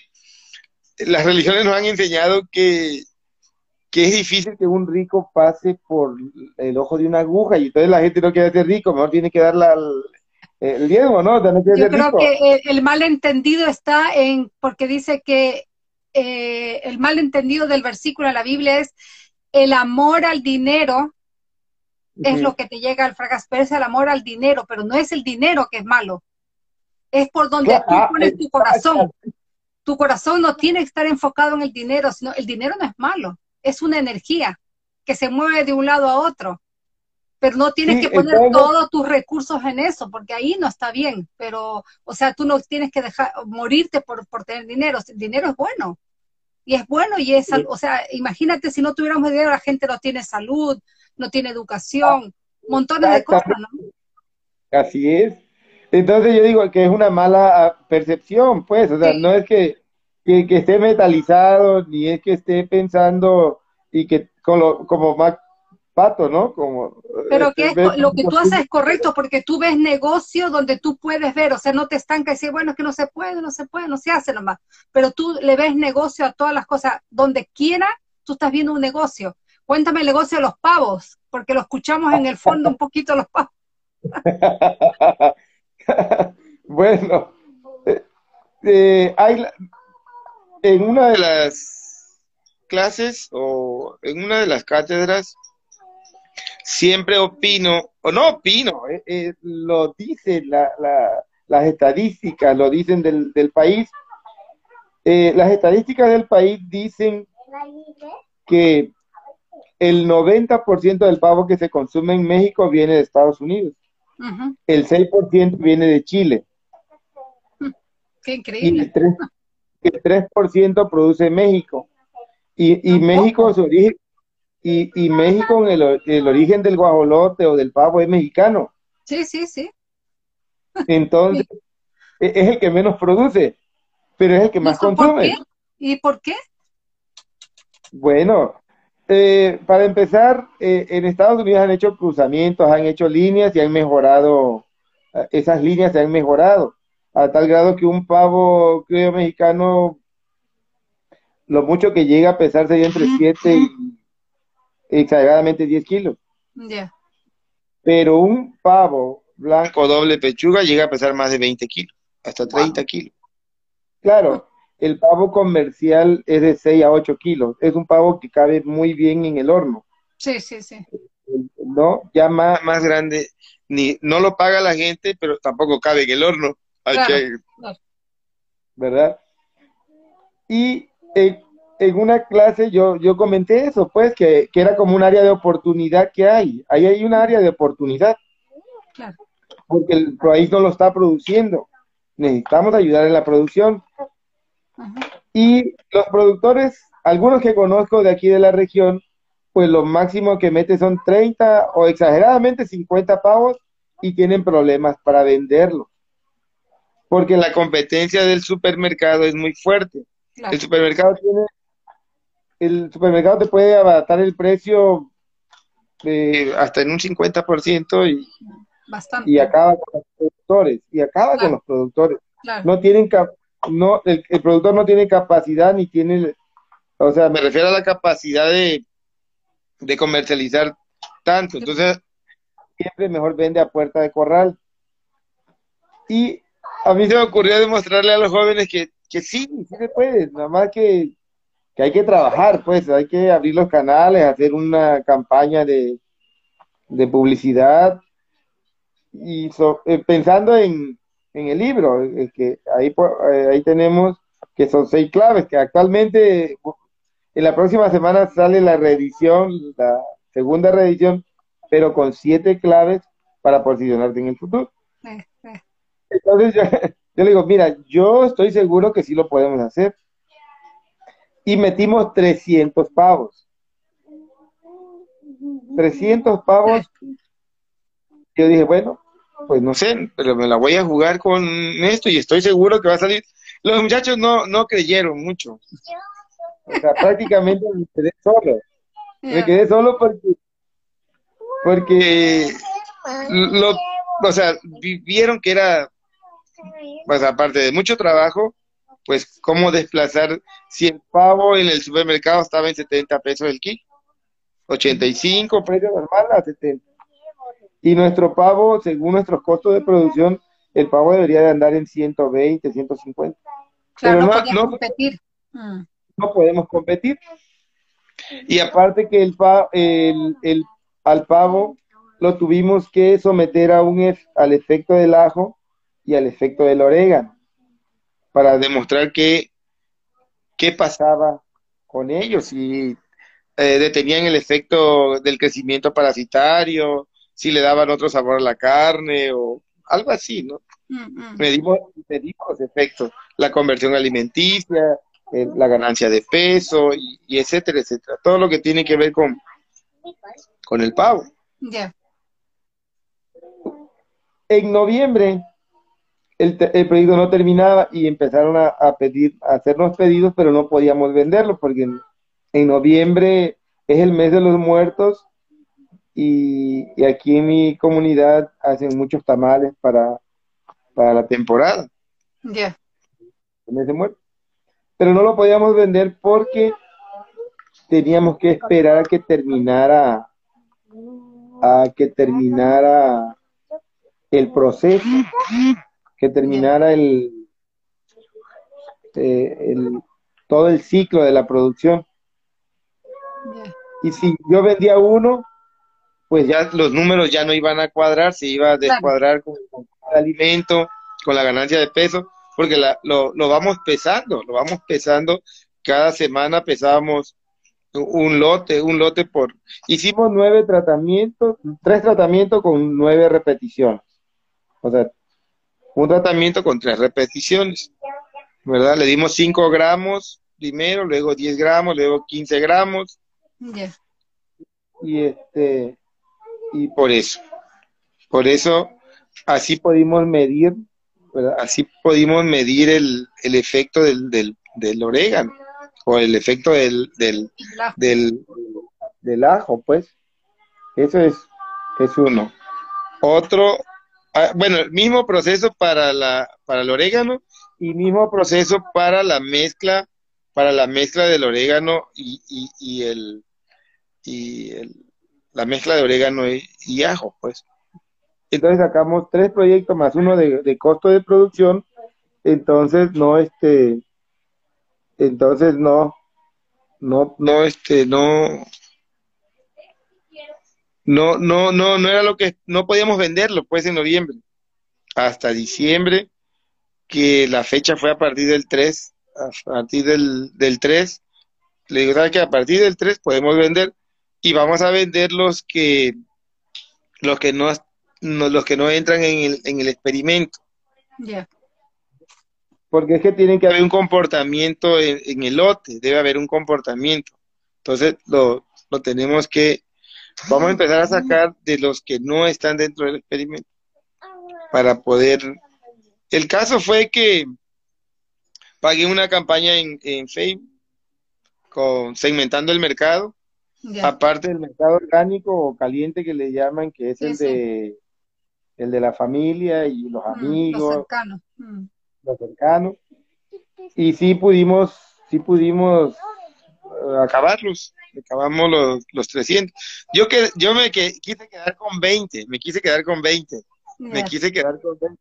las religiones nos han enseñado que que es difícil que un rico pase por el ojo de una aguja y entonces la gente no quiere ser rico, mejor tiene que darle el diezmo, ¿no? Yo creo que el malentendido está en, porque dice que eh, el malentendido del versículo de la Biblia es el amor al dinero es lo que te llega al fracaso, pero es el amor al dinero, pero no es el dinero que es malo, es por donde tú ah, pones tu corazón. Tu corazón no tiene que estar enfocado en el dinero, sino el dinero no es malo, es una energía que se mueve de un lado a otro. Pero no tienes que poner todos tus recursos en eso, porque ahí no está bien. Pero, o sea, tú no tienes que dejar morirte por, por tener dinero. El dinero es bueno. Y es bueno y es, o sea, imagínate si no tuviéramos dinero, la gente no tiene salud, no tiene educación, montones de cosas, ¿no? Así es. Entonces yo digo que es una mala ah, percepción, pues, o sea, no es que, que, esté metalizado, ni es que esté pensando y que como, como más pato, ¿no? Como, Pero este, que lo que tú haces es correcto, porque tú ves negocio donde tú puedes ver, o sea, no te estanca y decir, bueno, es que no se puede, no se puede, no se hace nomás, pero tú le ves negocio a todas las cosas, donde quiera, tú estás viendo un negocio. Cuéntame el negocio de los pavos, porque lo escuchamos en el fondo un poquito los pavos. <laughs> bueno, eh, eh, hay en una de las clases o en una de las cátedras siempre opino, o no opino, eh, lo dicen las estadísticas, lo dicen del, del país. las estadísticas del país dicen que el 90% del pavo que se consume en México viene de Estados Unidos. El 6% viene de Chile. Qué increíble. Y el 3%, produce México. Y, México, su origen, y, México, el, el origen del guajolote o del pavo es mexicano. Sí, sí, sí. Entonces, e, es el que menos produce, pero es el que más consume. ¿Y por qué? Bueno, eh, para empezar, eh, en Estados Unidos han hecho cruzamientos, han hecho líneas y han mejorado, eh, esas líneas se han mejorado, a tal grado que un pavo creo mexicano, lo mucho que llega a pesar sería entre 7 y exageradamente 10 kilos. Pero un pavo blanco doble pechuga llega a pesar más de 20 kilos, hasta 30 kilos. Claro, el pavo comercial es de 6 a 8 kilos. Es un pavo que cabe muy bien en el horno. Sí, sí, sí. No, ya más, más grande, ni no lo paga la gente, pero tampoco cabe en el horno. ¿Verdad? Y en, una clase yo, yo comenté eso, pues, que, que, era como un área de oportunidad que hay. Ahí hay un área de oportunidad. Claro. Porque el país no lo está produciendo. Necesitamos ayudar en la producción y los productores, algunos que conozco de aquí de la región, pues lo máximo que mete son 30 o exageradamente 50 pavos y tienen problemas para venderlo. Porque la competencia del supermercado es muy fuerte. El supermercado tiene, el supermercado te puede abaratar el precio hasta en un 50% y, y acaba con los productores. Y acaba con los productores. No tienen no, el, productor no tiene capacidad ni tiene, o sea, me refiero a la capacidad de, de comercializar tanto. Entonces, siempre mejor vende a puerta de corral. Y a mí se me ocurrió demostrarle a los jóvenes que, que sí, sí se puede, nada más que, que hay que trabajar, pues, hay que abrir los canales, hacer una campaña de, de publicidad y eh, pensando en, en el libro, que ahí, eh, ahí tenemos que son seis claves, que actualmente en la próxima semana sale la reedición, la segunda reedición, pero con siete claves para posicionarte en el futuro. Entonces yo, <laughs> yo, le digo, mira, yo estoy seguro que sí lo podemos hacer. Y metimos 300 pavos. 300 pavos. Yo dije, bueno, pues no sé, pero me la voy a jugar con esto y estoy seguro que va a salir. Los muchachos no, no creyeron mucho. O sea, prácticamente me quedé solo. Me quedé solo porque, porque lo, o sea, vieron que era, pues aparte de mucho trabajo, pues cómo desplazar si el pavo en el supermercado estaba en 70 pesos el kilo, 85 precio normal a 70. Y nuestro pavo, según nuestros costos de producción, el pavo debería de andar en 120, 150. Claro, Pero no, no, competir. Mm. No podemos competir. Y aparte que el, el, el, al pavo lo tuvimos que someter a un, al efecto del ajo y al efecto del orégano para demostrar qué, qué pasaba con ellos, si eh, detenían el efecto del crecimiento parasitario, si le daban otro sabor a la carne o algo así, ¿no? Mm, mm. Medimos, los efectos, la conversión alimenticia, la ganancia de peso y, etcétera, etcétera. Todo lo que tiene que ver con, con el pavo. Ya. En noviembre el, el, proyecto no terminaba y empezaron a, pedir, a hacernos pedidos, pero no podíamos venderlo porque en, noviembre es el mes de los muertos y, aquí en mi comunidad hacen muchos tamales para, para la temporada. Ya. El mes de muertos. Pero no lo podíamos vender porque teníamos que esperar a que terminara a que terminara el proceso que terminara el, eh, el, todo el ciclo de la producción. Y si yo vendía uno, pues ya los números ya no iban a cuadrar, se iba a descuadrar con, el alimento, con la ganancia de peso, porque lo, lo vamos pesando, lo vamos pesando. Cada semana pesábamos un lote, un lote por... Hicimos nueve tratamientos, tres tratamientos con nueve repeticiones. O sea, un tratamiento con tres repeticiones, ¿verdad? Le dimos 5 gramos primero, luego 10 gramos, luego 15 gramos. Y este, y por eso, por eso, así pudimos medir, ¿verdad? Así pudimos medir el, el efecto del, del, del, orégano, o el efecto del, del, del, del ajo, pues. Eso es, es uno. Otro Ah, bueno, el mismo proceso para la para el orégano y mismo proceso para la mezcla para la mezcla del orégano y, y, el y el, la mezcla de orégano y, ajo, pues. Entonces sacamos tres proyectos más uno de, de costo de producción, entonces no este entonces no no no este no no, no, no, no era lo que, no podíamos venderlo pues en noviembre, hasta diciembre, que la fecha fue a partir del 3, a partir del, del 3, le digo, ¿sabes que A partir del 3 podemos vender y vamos a vender los que, los que no, los que no entran en el, en el experimento. Ya. Porque es que tienen que haber un comportamiento en, en, el lote, debe haber un comportamiento. Entonces lo, lo tenemos que Vamos a empezar a sacar de los que no están dentro del experimento para poder... El caso fue que pagué una campaña en, en Facebook con segmentando el mercado, aparte del mercado orgánico o caliente que le llaman, que es el de el de la familia y los mm, amigos, los cercanos. Mm. los cercanos. Y sí pudimos, sí pudimos uh, acabarlos acabamos los, los 300. Yo, que, yo me que, quise quedar con 20, me quise quedar con 20, me quise quedar con 20.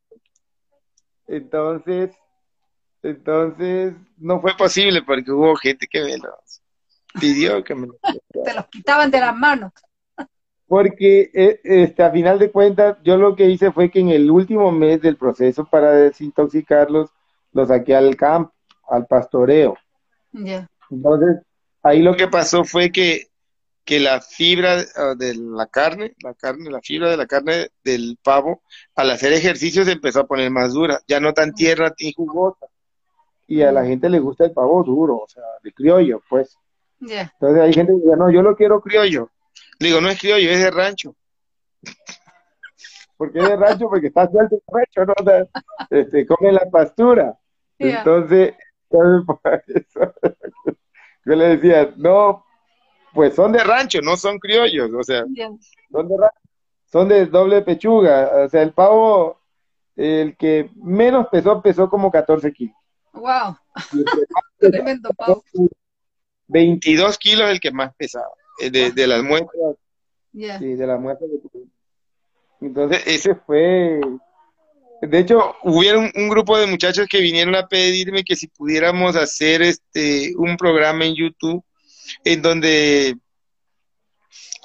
Entonces, entonces no fue posible porque hubo gente que me los pidió que me <laughs> Te los quitaban de las manos. Porque eh, este, a final de cuentas, yo lo que hice fue que en el último mes del proceso para desintoxicarlos, los saqué al campo, al pastoreo. Entonces, ahí lo que pasó fue que, que la fibra ah, de la carne, la carne, la fibra de la carne del pavo, al hacer ejercicio se empezó a poner más dura, ya no tan tierna ni jugosa. Y a la gente le gusta el pavo duro, o sea, de criollo, pues. Entonces hay gente que dice, no, yo lo quiero criollo. Le digo, no es criollo, es de rancho. <laughs> porque es de rancho, porque está suelto el rancho, ¿no? Este, come la pastura. Entonces, entonces <laughs> eso, yo le decía, no, pues son de rancho, no son criollos, o sea, son de, son de doble pechuga, o sea, el pavo, el que menos pesó, pesó como 14 kilos. Wow. <laughs> Tremendo pavo. 22 kilos el que más pesaba, eh, de, de las muestras. Sí, de las muestras de Entonces, ese fue. De hecho, hubieron un grupo de muchachos que vinieron a pedirme que si pudiéramos hacer este un programa en YouTube en donde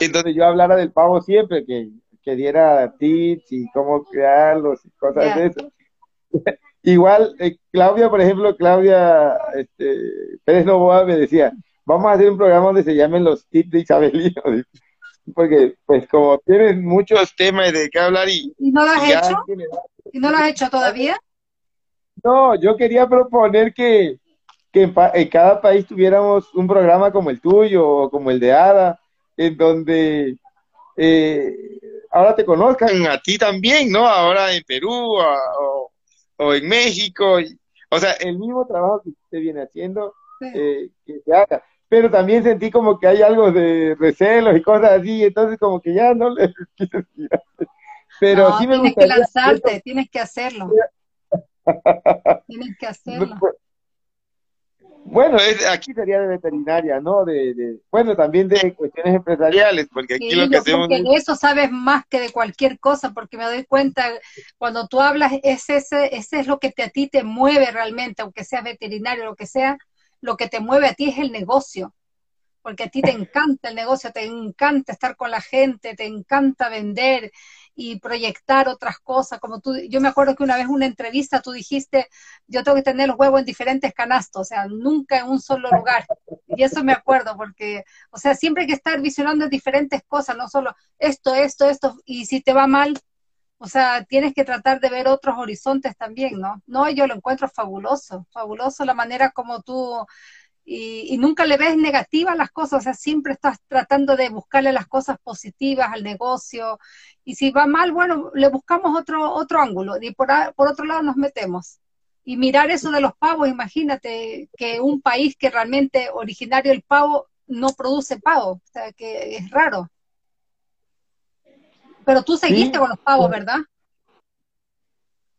en donde yo hablara del pavo siempre, que, que diera tips y cómo crearlos y cosas de eso. <laughs> Igual, eh, Claudia, por ejemplo, Claudia este, Pérez Novoa me decía, vamos a hacer un programa donde se llamen los tips de Isabelino, <laughs> porque pues como tienes muchos temas de qué hablar y... ¿Y no lo has hecho? ¿Y no lo has hecho todavía? No, yo quería proponer que, que en, cada país tuviéramos un programa como el tuyo o como el de Ada, en donde eh, ahora te conozcan a ti también, ¿no? Ahora en Perú o, en México. o sea, el mismo trabajo que usted viene haciendo, eh, que se haga. Pero también sentí como que hay algo de recelos y cosas así, entonces como que ya no le <laughs> quise Pero sí me tienes que lanzarte, tienes que hacerlo. tienes que hacerlo. <laughs> Bueno, es, aquí sería de veterinaria, ¿no? De, bueno, también de cuestiones empresariales, porque aquí lo que hacemos... Porque de eso sabes más que de cualquier cosa, porque me doy cuenta, cuando tú hablas, es ese, ese es lo que te, a ti te mueve realmente, aunque seas veterinario, lo que sea, lo que te mueve a ti es el negocio, porque a ti te <laughs> encanta el negocio, te encanta estar con la gente, te encanta vender, y proyectar otras cosas, como tú, yo me acuerdo que una vez en una entrevista tú dijiste, yo tengo que tener los huevos en diferentes canastos, o sea, nunca en un solo lugar. Y eso me acuerdo, porque, o sea, siempre hay que estar visionando diferentes cosas, no solo esto, esto, esto, y si te va mal, o sea, tienes que tratar de ver otros horizontes también, ¿no? No, yo lo encuentro fabuloso, fabuloso la manera como tú y, nunca le ves negativas las cosas, o sea, siempre estás tratando de buscarle las cosas positivas al negocio, y si va mal, bueno, le buscamos otro, otro ángulo, y por, por otro lado nos metemos. Y mirar eso de los pavos, imagínate que un país que realmente originario el pavo no produce pavo, o sea, que es raro. Pero tú seguiste con los pavos, ¿verdad?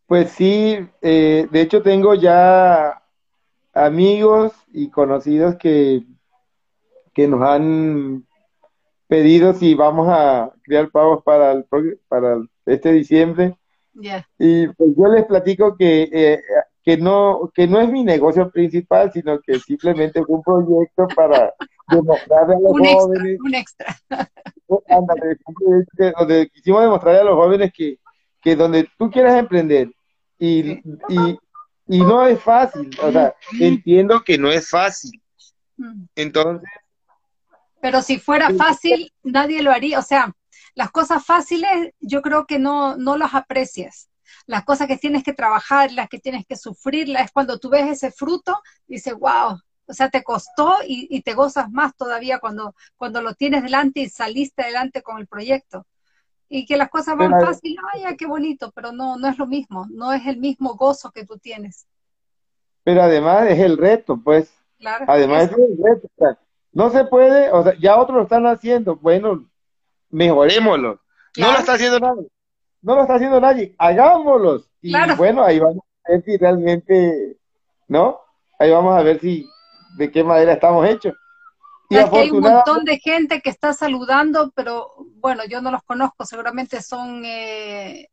Pues sí, eh, de hecho tengo ya amigos y conocidos que, que nos han pedido si vamos a criar pavos para, el, para este diciembre. Y pues yo les platico que, eh, que, no, que no es mi negocio principal, sino que simplemente es un proyecto para <laughs> demostrarle a los jóvenes. un extra. donde quisimos demostrarle a los jóvenes que, que donde tú quieras emprender y, y, y no es fácil, o sea, entiendo que no es fácil. Entonces... Pero si fuera fácil, nadie lo haría. O sea, las cosas fáciles yo creo que no, no las aprecias. Las cosas que tienes que trabajar, las que tienes que sufrir, es cuando tú ves ese fruto, dices, wow, o sea, te costó y, y, te gozas más todavía cuando, cuando lo tienes delante y saliste adelante con el proyecto y que las cosas van fácil, ay, qué bonito, pero no, no es lo mismo, no es el mismo gozo que tú tienes. Pero además es el reto, pues. Claro, además es el reto. no se puede, o sea, ya otros lo están haciendo, bueno, mejorémoslo. No lo está haciendo nadie. No lo está haciendo nadie, hagámoslos. Y bueno, ahí vamos a ver si realmente, ¿no? Ahí vamos a ver si, de qué manera estamos hechos. Y hay un montón de gente que está saludando, pero bueno, yo no los conozco, seguramente son eh,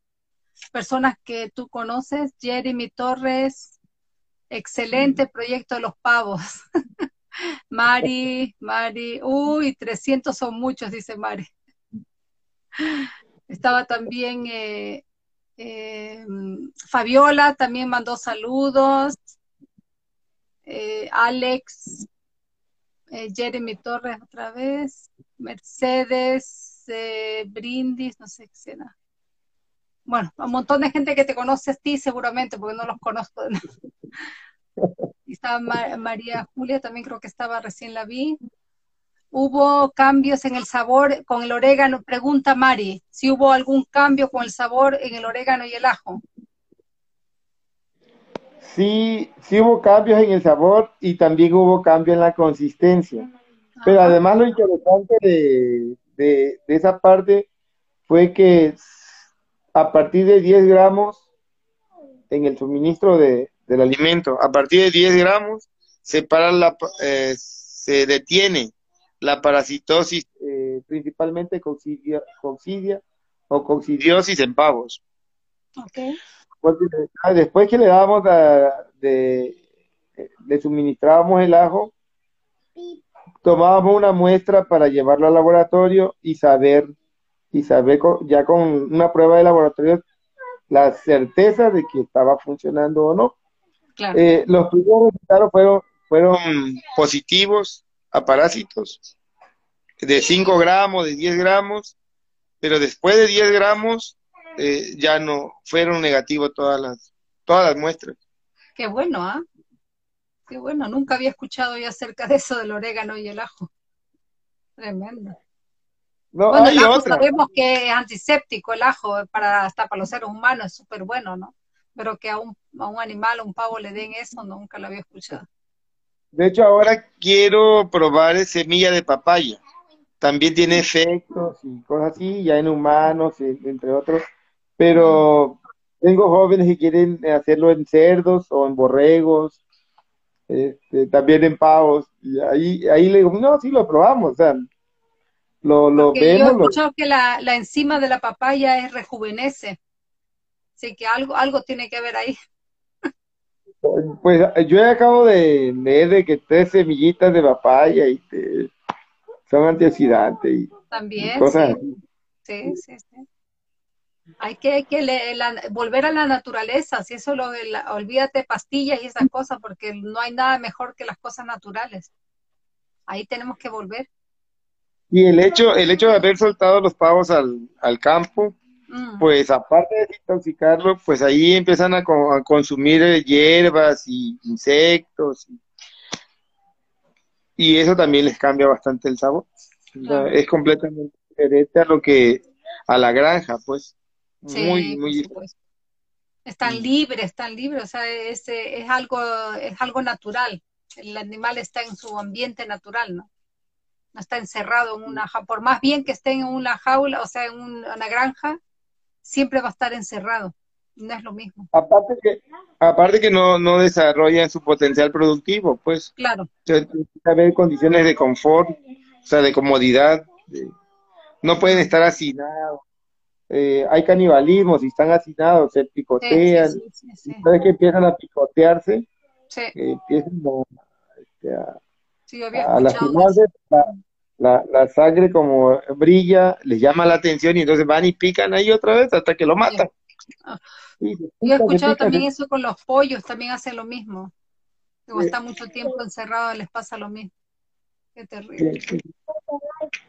personas que tú conoces. Jeremy Torres, excelente proyecto de los pavos. <laughs> Mari, Mari, uy, 300 son muchos, dice Mari. Estaba también eh, eh, Fabiola, también mandó saludos. Alex, eh, Jeremy Torres otra vez, Mercedes, eh, Brindis, no sé qué será. Bueno, un montón de gente que te conoce a ti seguramente, porque no los conozco. <laughs> y estaba María Julia, también creo que estaba, recién la vi. ¿Hubo cambios en el sabor con el orégano? Pregunta Mari, si hubo algún cambio con el sabor en el orégano y el ajo sí, sí hubo cambios en el sabor y también hubo cambio en la consistencia. Pero además lo interesante de, de, esa parte fue que a partir de 10 gramos en el suministro de, del alimento. A partir de 10 gramos se, para la, eh, se detiene la parasitosis, eh, principalmente coccidia, o coccidiosis en pavos. Okay. Ah, después que le damos de, le suministrábamos el ajo, tomábamos una muestra para llevarlo al laboratorio y saber, y saber ya con una prueba de laboratorio la certeza de que estaba funcionando o no. Eh, los primeros resultados fueron, fueron positivos a parásitos de 5 gramos, de 10 gramos, pero después de 10 gramos eh, ya no fueron negativos todas las, todas las muestras. Qué bueno, ¿ah? Qué bueno, nunca había escuchado yo acerca de eso del orégano y el ajo. Tremendo. bueno, el ajo sabemos que es antiséptico el ajo, para, hasta para los seres humanos es súper bueno, ¿no? Pero que a un, a un animal, a un pavo le den eso, nunca lo había escuchado. De hecho, ahora quiero probar semilla de papaya. También tiene efectos y cosas así, ya en humanos, entre otros. Pero tengo jóvenes que quieren hacerlo en cerdos o en borregos, este, también en pavos. Y ahí, ahí le digo, no, sí lo probamos, o sea, lo, lo vemos. Yo he escuchado que la, la enzima de la papaya es rejuvenece. Así que algo, algo tiene que ver ahí. Pues yo acabo de leer de que tres semillitas de papaya y son antioxidantes y también cosas sí. sí, sí, Hay que, hay que volver a la naturaleza, si eso lo, olvídate pastillas y esas cosas, porque no hay nada mejor que las cosas naturales. Ahí tenemos que volver. Y el hecho, el hecho de haber soltado los pavos al, al campo, Mm. pues aparte de desintoxicarlo, pues ahí empiezan a, consumir eh, hierbas y insectos. Y, eso también les cambia bastante el sabor. es completamente diferente a lo que, a la granja, pues. Muy, muy Están libres, están libres, o sea, es, es, algo, es algo natural. El animal está en su ambiente natural, ¿no? No está encerrado en una jaula, por más bien que esté en una jaula, o sea, en una granja, siempre va a estar encerrado. No es lo mismo. Aparte que, aparte que no, no desarrollan su potencial productivo, pues. Claro. Haber condiciones de confort, o sea, de comodidad. no pueden estar hacinados. Eh, hay canibalismo, si están hacinados, se picotean. Sí, sí, que empiezan a picotearse, eh, empiezan a, este, a, a lastimarse, la, la sangre como brilla, les llama la atención y entonces van y pican ahí otra vez hasta que lo matan. Yo he escuchado también eso con los pollos, también hacen lo mismo. Como está mucho tiempo encerrado, les pasa lo mismo. Qué terrible.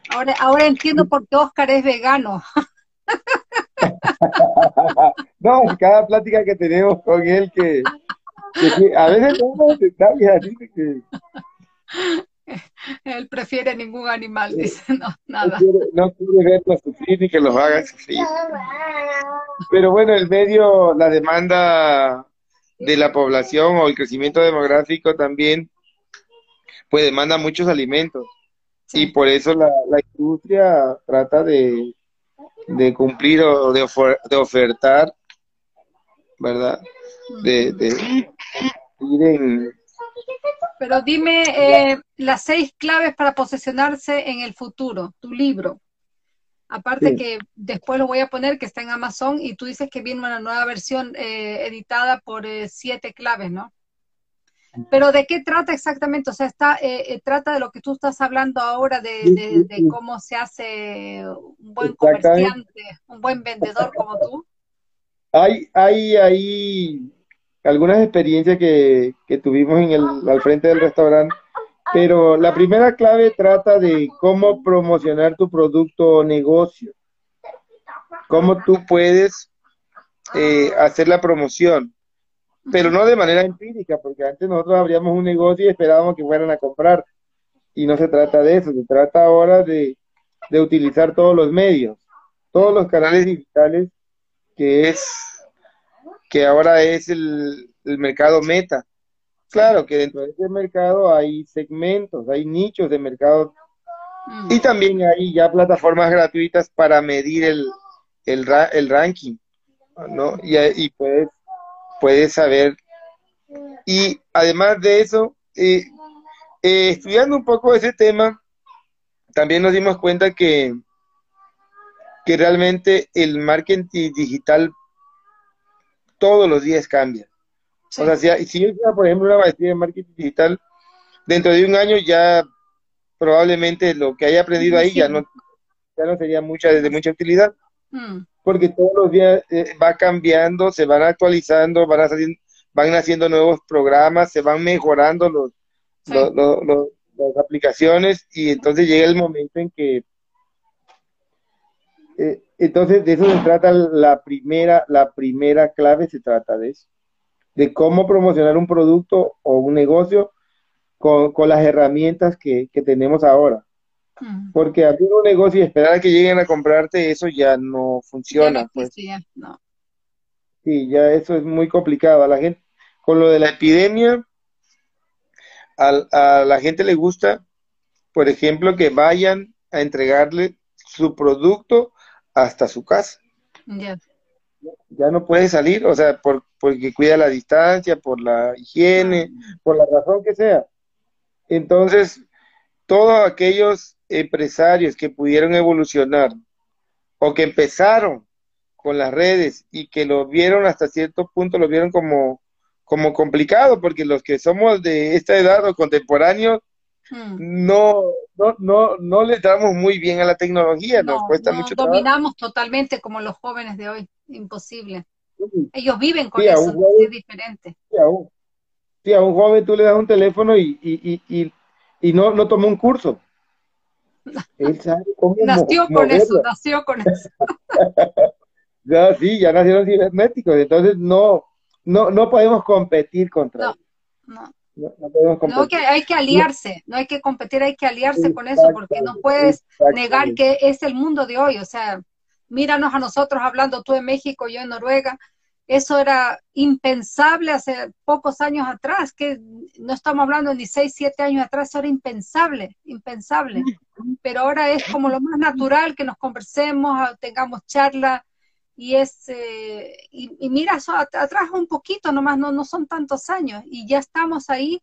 Ahora, ahora entiendo por qué Oscar es vegano. <laughs> no, cada plática que tenemos con él que, a veces no que <laughs> Él prefiere ningún animal, dice, no, nada. No quiere, verlos sufrir ni que los haga sufrir. Pero bueno, el medio, la demanda de la población o el crecimiento demográfico también, pues demanda muchos alimentos. Y por eso la, industria trata de, de cumplir o de, de ofertar, ¿verdad? De, de ir en, pero dime eh, las seis claves para posicionarse en el futuro, tu libro. Aparte que después lo voy a poner que está en Amazon y tú dices que viene una nueva versión eh, editada por eh, siete claves, ¿no? Pero ¿de qué trata exactamente? O sea, está, trata de lo que tú estás hablando ahora, de, de cómo se hace un buen comerciante, un buen vendedor como tú. Hay, hay, hay algunas experiencias que, tuvimos en el, al frente del restaurante, pero la primera clave trata de cómo promocionar tu producto o negocio, cómo tú puedes eh, hacer la promoción, pero no de manera empírica, porque antes nosotros abríamos un negocio y esperábamos que fueran a comprar, y no se trata de eso, se trata ahora de, de utilizar todos los medios, todos los canales digitales, que es que ahora es el, mercado meta. Claro que dentro de ese mercado hay segmentos, hay nichos de mercado y también hay ya plataformas gratuitas para medir el, el, ranking, ¿no? Y, y puedes, puedes saber Y además de eso, eh, eh, estudiando un poco ese tema, también nos dimos cuenta que, que realmente el marketing digital todos los días cambia. O sea, si, si yo hiciera, por ejemplo, una maestría en marketing digital, dentro de un año ya probablemente lo que haya aprendido ahí ya no, ya no sería mucha, de mucha utilidad. Mm. Porque todos los días eh, va cambiando, se van actualizando, van, salir, van haciendo nuevos programas, se van mejorando los, las aplicaciones y entonces llega el momento en que eh, entonces de eso se trata la primera la primera clave se trata de eso de cómo promocionar un producto o un negocio con, las herramientas que, tenemos ahora. Porque abrir un negocio y esperar a que lleguen a comprarte eso ya no funciona pues. sí ya eso es muy complicado a la gente con lo de la epidemia a, la gente le gusta, por ejemplo, que vayan a entregarle su producto hasta su casa. Ya no puede salir, o sea, por, porque cuida la distancia, por la higiene, por la razón que sea. Entonces, todos aquellos empresarios que pudieron evolucionar o que empezaron con las redes y que lo vieron hasta cierto punto, lo vieron como como complicado, porque los que somos de esta edad o contemporáneos, hmm. no, no, no, no le damos muy bien a la tecnología, nos cuesta mucho trabajo. Dominamos totalmente como los jóvenes de hoy, imposible. Ellos viven con eso, es diferente. Sí a, un, sí a, un, joven tú le das un teléfono y, y, y, y no, no tomó un curso. <laughs> Él sabe cómo nació con eso, nació con eso. <laughs> ya, sí, ya nacieron cibernéticos, entonces no, no, no podemos competir contra no, No. No, no, que hay que aliarse, no hay que competir, hay que aliarse con eso, porque no puedes negar que es el mundo de hoy. O sea, míranos a nosotros hablando tú en México, yo en Noruega. Eso era impensable hace pocos años atrás, que no estamos hablando ni seis, siete años atrás, eso era impensable, impensable. Pero ahora es como lo más natural que nos conversemos, tengamos charlas y es eh, y, mira atrás un poquito nomás no no son tantos años y ya estamos ahí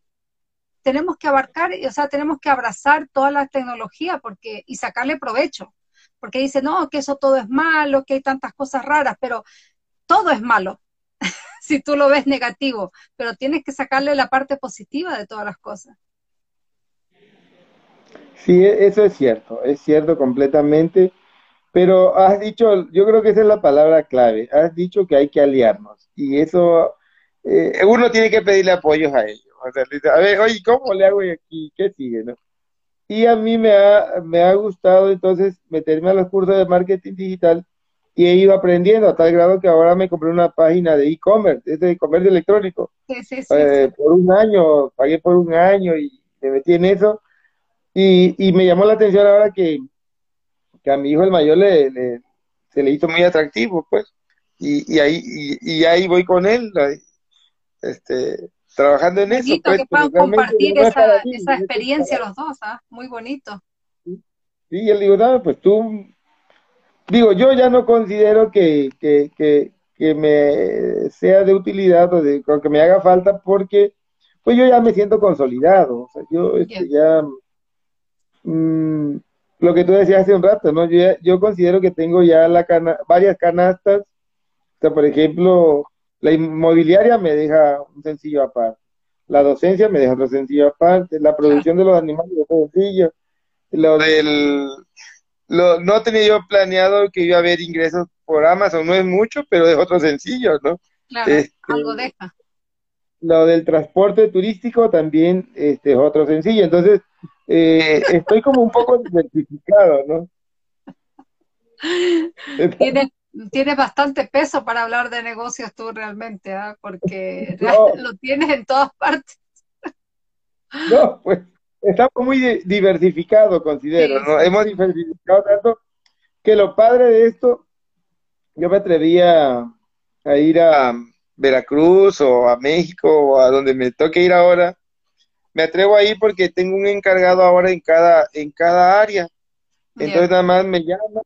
tenemos que abarcar o sea tenemos que abrazar toda la tecnología porque y sacarle provecho porque dice no que eso todo es malo que hay tantas cosas raras pero todo es malo <laughs> si tú lo ves negativo pero tienes que sacarle la parte positiva de todas las cosas sí e, eso es cierto es cierto completamente pero has dicho, yo creo que esa es la palabra clave, has dicho que hay que aliarnos y eso, eh, uno tiene que pedirle apoyos a ellos. a ver, oye, ¿cómo le hago aquí? ¿Qué sigue? No? Y a mí me ha, me ha gustado entonces meterme a los cursos de marketing digital y he ido aprendiendo a tal grado que ahora me compré una página de e-commerce, es de comercio electrónico. Sí, sí, eh, sí, Por un año, pagué por un año y me metí en eso. Y, y me llamó la atención ahora que que a mi hijo el mayor le, se le hizo muy atractivo, pues, y, y ahí y, ahí voy con él, este, trabajando en eso. Pues, que puedan compartir esa, esa experiencia los dos, ¿ah? Muy bonito. Sí, él digo, no, pues tú, digo, yo ya no considero que, que, que, que me sea de utilidad o de, que me haga falta porque pues yo ya me siento consolidado, o sea, yo este, ya... Mm, lo que tú decías hace un rato, ¿no? Yo, yo considero que tengo ya la cana varias canastas. O sea, por ejemplo, la inmobiliaria me deja un sencillo aparte. La docencia me deja otro sencillo aparte. La producción de los animales otro sencillo. Lo del... Lo, no tenía yo planeado que iba a haber ingresos por Amazon, no es mucho, pero es otro sencillo, ¿no? Claro, este, algo deja. Lo del transporte turístico también este, es otro sencillo. Entonces, eh, <laughs> estoy como un poco diversificado, ¿no? <laughs> Tienes, bastante peso para hablar de negocios tú realmente, ¿ah? porque <laughs> lo tienes en todas partes. No, pues estamos muy diversificados, considero, ¿no? Hemos diversificado tanto que lo padre de esto, yo me atrevía a ir a Veracruz o a México o a donde me toque ir ahora me atrevo ahí porque tengo un encargado ahora en cada, en cada área. Entonces nada más me llama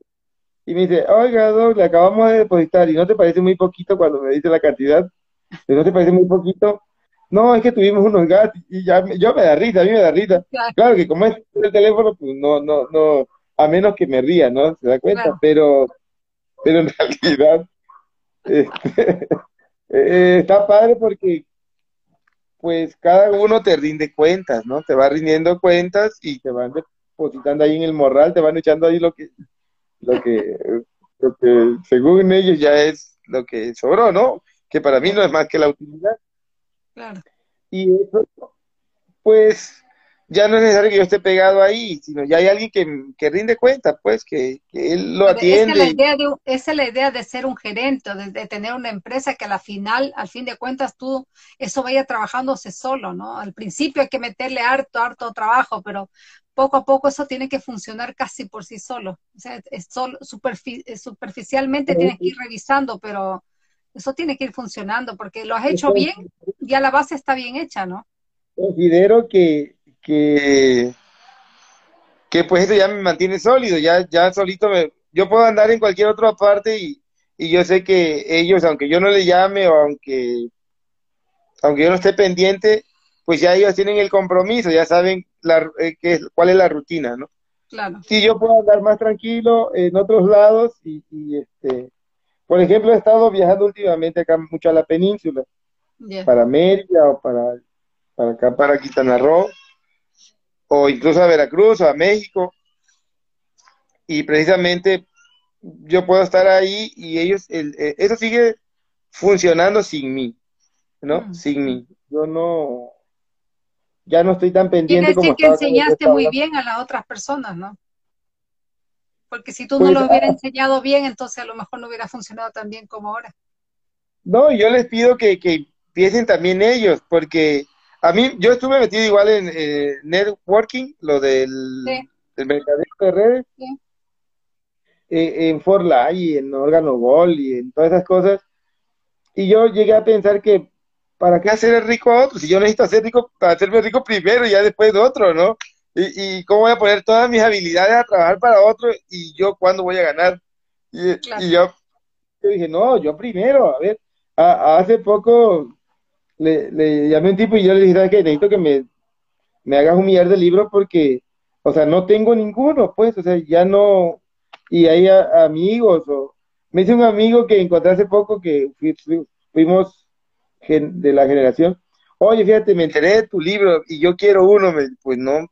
y me dice, oiga, Doc, le acabamos de depositar y no te parece muy poquito cuando me dice la cantidad, ¿no te parece muy poquito? No, es que tuvimos unos gatos y ya me- yo me da risa, a mí me da risa. Claro, Claro que como es el teléfono, pues no, no, no, a menos que me ría, ¿no? ¿Se da cuenta? claro. Pero, pero en <laughs> realidad, este, <laughs> eh, está padre porque pues cada uno te rinde cuentas, ¿no? Te va rindiendo cuentas y te van depositando ahí en el morral, te van echando ahí lo que, lo que, lo que según ellos ya es lo que sobró, ¿no? Que para mí no es más que la utilidad. Claro. Y eso, pues, ya no es necesario que yo esté pegado ahí, sino ya hay alguien que, que rinde cuenta, pues, que, que él lo Pero esa es la atiende. idea de, esa es la idea de ser un gerente, de, de tener una empresa que a la final, al fin de cuentas, tú, eso vaya trabajándose solo, ¿no? Al principio hay que meterle harto, harto trabajo, pero poco a poco eso tiene que funcionar casi por sí solo. O sea, es solo, superfi- superficialmente tienes que ir revisando, pero eso tiene que ir funcionando, porque lo has hecho bien, ya la base está bien hecha, ¿no? Considero que, que, que pues eso ya me mantiene sólido, ya, ya solito me, yo puedo andar en cualquier otra parte y, y yo sé que ellos, aunque yo no le llame o aunque, aunque yo no esté pendiente, pues ya ellos tienen el compromiso, ya saben la, eh, qué es- cuál es la rutina, ¿no? Claro. Sí, yo puedo andar más tranquilo en otros lados y, y, este, por ejemplo, he estado viajando últimamente acá mucho a la península, para Mérida o para, para acá, para Quintana Roo, o incluso a Veracruz o a México, y precisamente yo puedo estar ahí y ellos, el, eh, eso sigue funcionando sin mí, ¿no? Mm. Sin mí. Yo no, ya no estoy tan Quiere pendiente como decir que cuando yo enseñaste muy bien a las otras personas, ¿no? Porque si tú Pues, no lo hubieras enseñado bien, entonces a lo mejor no hubiera funcionado tan bien como ahora. No, yo les pido que, que empiecen también ellos, porque a mí, yo estuve metido igual en eh, networking, lo del, Sí. del mercadeo de redes, Sí. eh, en For Life y en Órgano Gol y en todas esas cosas, y yo llegué a pensar que, ¿para qué hacer rico a otro? Si yo necesito hacer rico, para hacerme rico primero y ya después de otro, ¿no? Y, y cómo voy a poner todas mis habilidades a trabajar para otro y yo cuándo voy a ganar. Y, Claro. y yo, yo dije, no, yo primero, a ver, a- hace poco le, le llamé a un tipo y yo le dije, ¿sabes qué? Necesito que me, me hagas un millar de libros porque, o sea, no tengo ninguno, pues, o sea, ya no, y hay a- amigos, o me dice un amigo que encontré hace poco que fui- fui- fuimos gen- de la generación, oye, fíjate, me enteré de tu libro y yo quiero uno, me- pues no,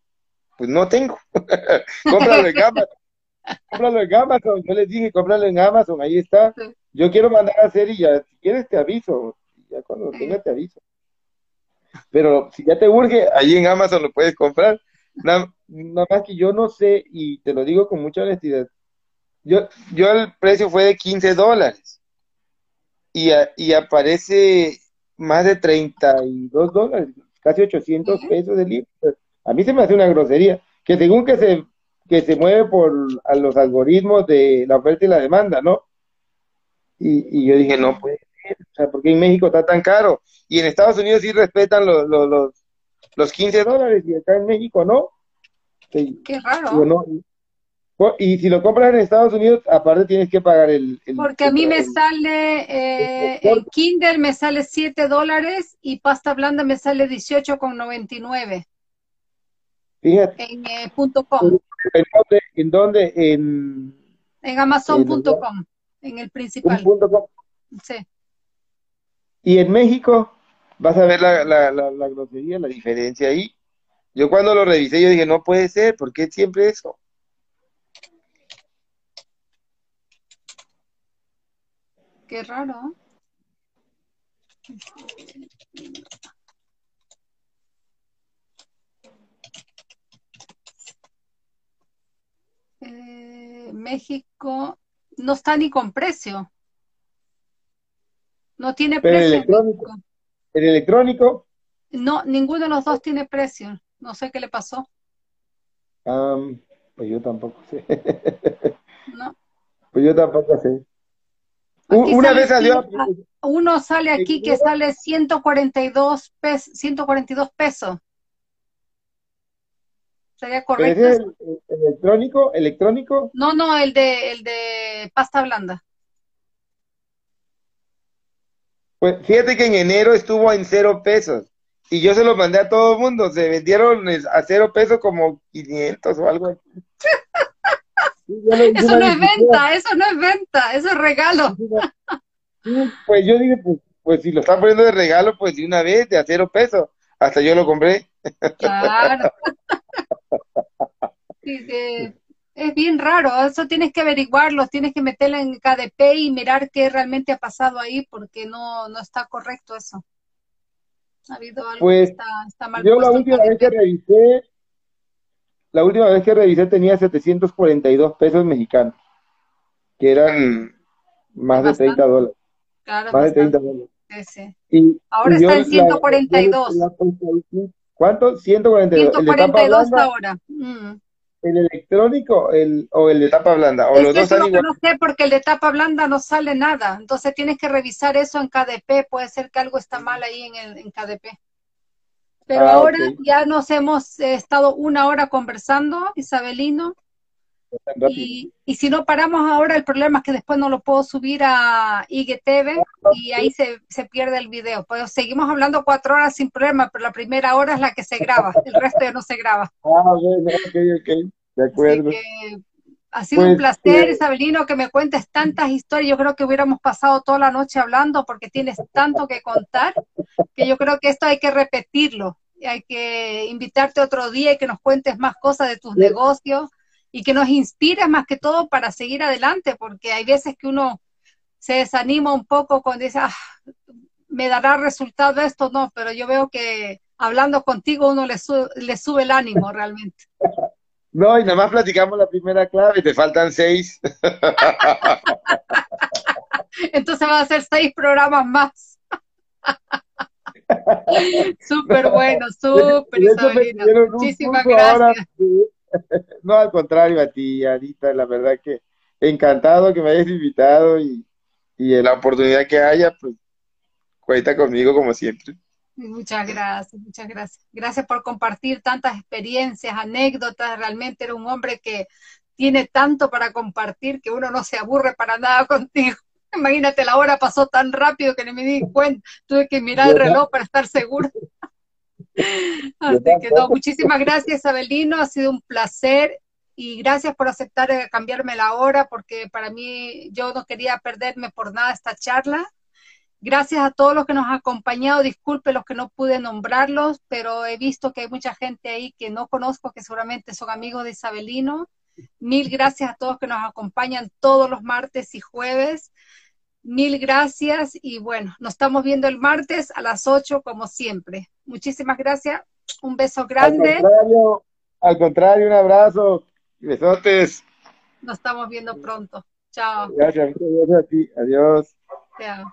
pues no tengo, <laughs> cómpralo en Amazon, cómpralo en Amazon, yo les dije, cómpralo en Amazon, ahí está, yo quiero mandar a hacer y ya, si quieres te aviso, ya cuando lo tenga te aviso. Pero si ya te urge, ahí en Amazon lo puedes comprar. Nada, nada más que yo no sé, y te lo digo con mucha honestidad, yo, yo el precio fue de 15 dólares. Y, a- y aparece más de 32 dólares, casi 800 Ujú. pesos de libro. A mí se me hace una grosería, que según que se, que se mueve por a los algoritmos de la oferta y la demanda, ¿no? Y, y yo dije, no puede ser, o sea, ¿por qué en México está tan caro? Y en Estados Unidos sí respetan los, los, los, los 15 dólares y acá en México no. Qué raro. no. Y, y si lo compras en Estados Unidos, aparte tienes que pagar el... el- Porque a mí me el- sale, eh, el Kindle me sale 7 dólares y pasta blanda me sale 18,99 Fíjate, en eh, punto .com, ¿en dónde? ¿En dónde? En en amazon.com, en el principal. punto com. Sí. Y en México vas a ver la, la, la, la grosería, la diferencia ahí. Yo cuando lo revisé, yo dije, no puede ser, ¿por qué siempre eso? Qué raro. Eh, México no está ni con precio. No tiene Pero el precio. electrónico. México. El electrónico, No, ninguno de los dos tiene precio. No sé qué le pasó. am, pues yo tampoco sé. <laughs> No. Pues yo tampoco sé. Aquí Una vez salió, aquí, Uno sale aquí que sale 142 pes 142 pesos. ¿Sería correcto? es el, el electrónico, electrónico, No, no, el de, el de pasta blanda. pues fíjate que en enero estuvo en cero pesos y yo se los mandé a todo el mundo. Se vendieron a cero pesos como 500 o algo así. <laughs> eso no es venta, eso no es venta, eso es regalo. Pues yo dije, pues, pues si lo están poniendo de regalo, pues de una vez, de a cero pesos. Hasta yo lo compré. Claro. <laughs> es bien raro, eso tienes que averiguarlo, tienes que meterlo en KDP y mirar qué realmente ha pasado ahí, porque no, no está correcto eso. Ha habido algo pues, que está, mal Yo la última vez que revisé, la última vez que revisé tenía 742 pesos mexicanos, que eran más de 30 dólares. Claro, más de 30 dólares. Sí, sí. Ahora está en 142. ¿Cuánto? 142. 142 ahora. Mm. ¿El electrónico el, o el de tapa blanda? ¿O los dos eso no sé porque el de tapa blanda no sale nada. Entonces tienes que revisar eso en KDP. Puede ser que algo está mal ahí en, el, en KDP. Pero ah, ahora ya nos hemos estado una hora conversando, Isabelino. Y, y, si no paramos ahora, el problema es que después no lo puedo subir a IGTV y ahí se, se pierde el video. Pues seguimos hablando cuatro horas sin problema, pero la primera hora es la que se graba, <laughs> el resto ya no se graba. Ah, bueno, ok, ok, de acuerdo. ha sido un pues, placer, Isabelino, que me cuentes tantas historias. Yo creo que hubiéramos pasado toda la noche hablando porque tienes tanto que contar, que yo creo que esto hay que repetirlo. Hay que invitarte otro día y que nos cuentes más cosas de tus negocios y que nos inspire más que todo para seguir adelante, porque hay veces que uno se desanima un poco cuando dice, ah, me dará resultado esto, no, pero yo veo que hablando contigo uno le, le sube el ánimo realmente. <laughs> No, y nada más platicamos la primera clave, te faltan seis. <laughs> Entonces van a ser seis programas más. <laughs> súper bueno, súper Isabelino. Muchísimas gracias. No, al contrario, a ti, Anita, la verdad que encantado que me hayas invitado y, y la oportunidad que haya, pues cuenta conmigo como siempre. Muchas gracias, muchas gracias. Gracias por compartir tantas experiencias, anécdotas. Realmente era un hombre que tiene tanto para compartir que uno no se aburre para nada <laughs> contigo. Imagínate, la hora pasó tan rápido que no me di cuenta. Tuve que mirar el reloj para estar seguro. Así que muchísimas gracias, Abelino, ha sido un placer y gracias por aceptar eh, cambiarme la hora porque para mí yo no quería perderme por nada esta charla. Gracias a todos los que nos han acompañado, disculpe los que no pude nombrarlos, pero he visto que hay mucha gente ahí que no conozco, que seguramente son amigos de Isabelino. Mil gracias a todos que nos acompañan todos los martes y jueves. Mil gracias y bueno, nos estamos viendo el martes a las 8 como siempre. Muchísimas gracias, un beso grande. Al contrario, al contrario un abrazo, besotes. Nos estamos viendo pronto. Chao. Gracias, gracias a ti. Adiós. Chao.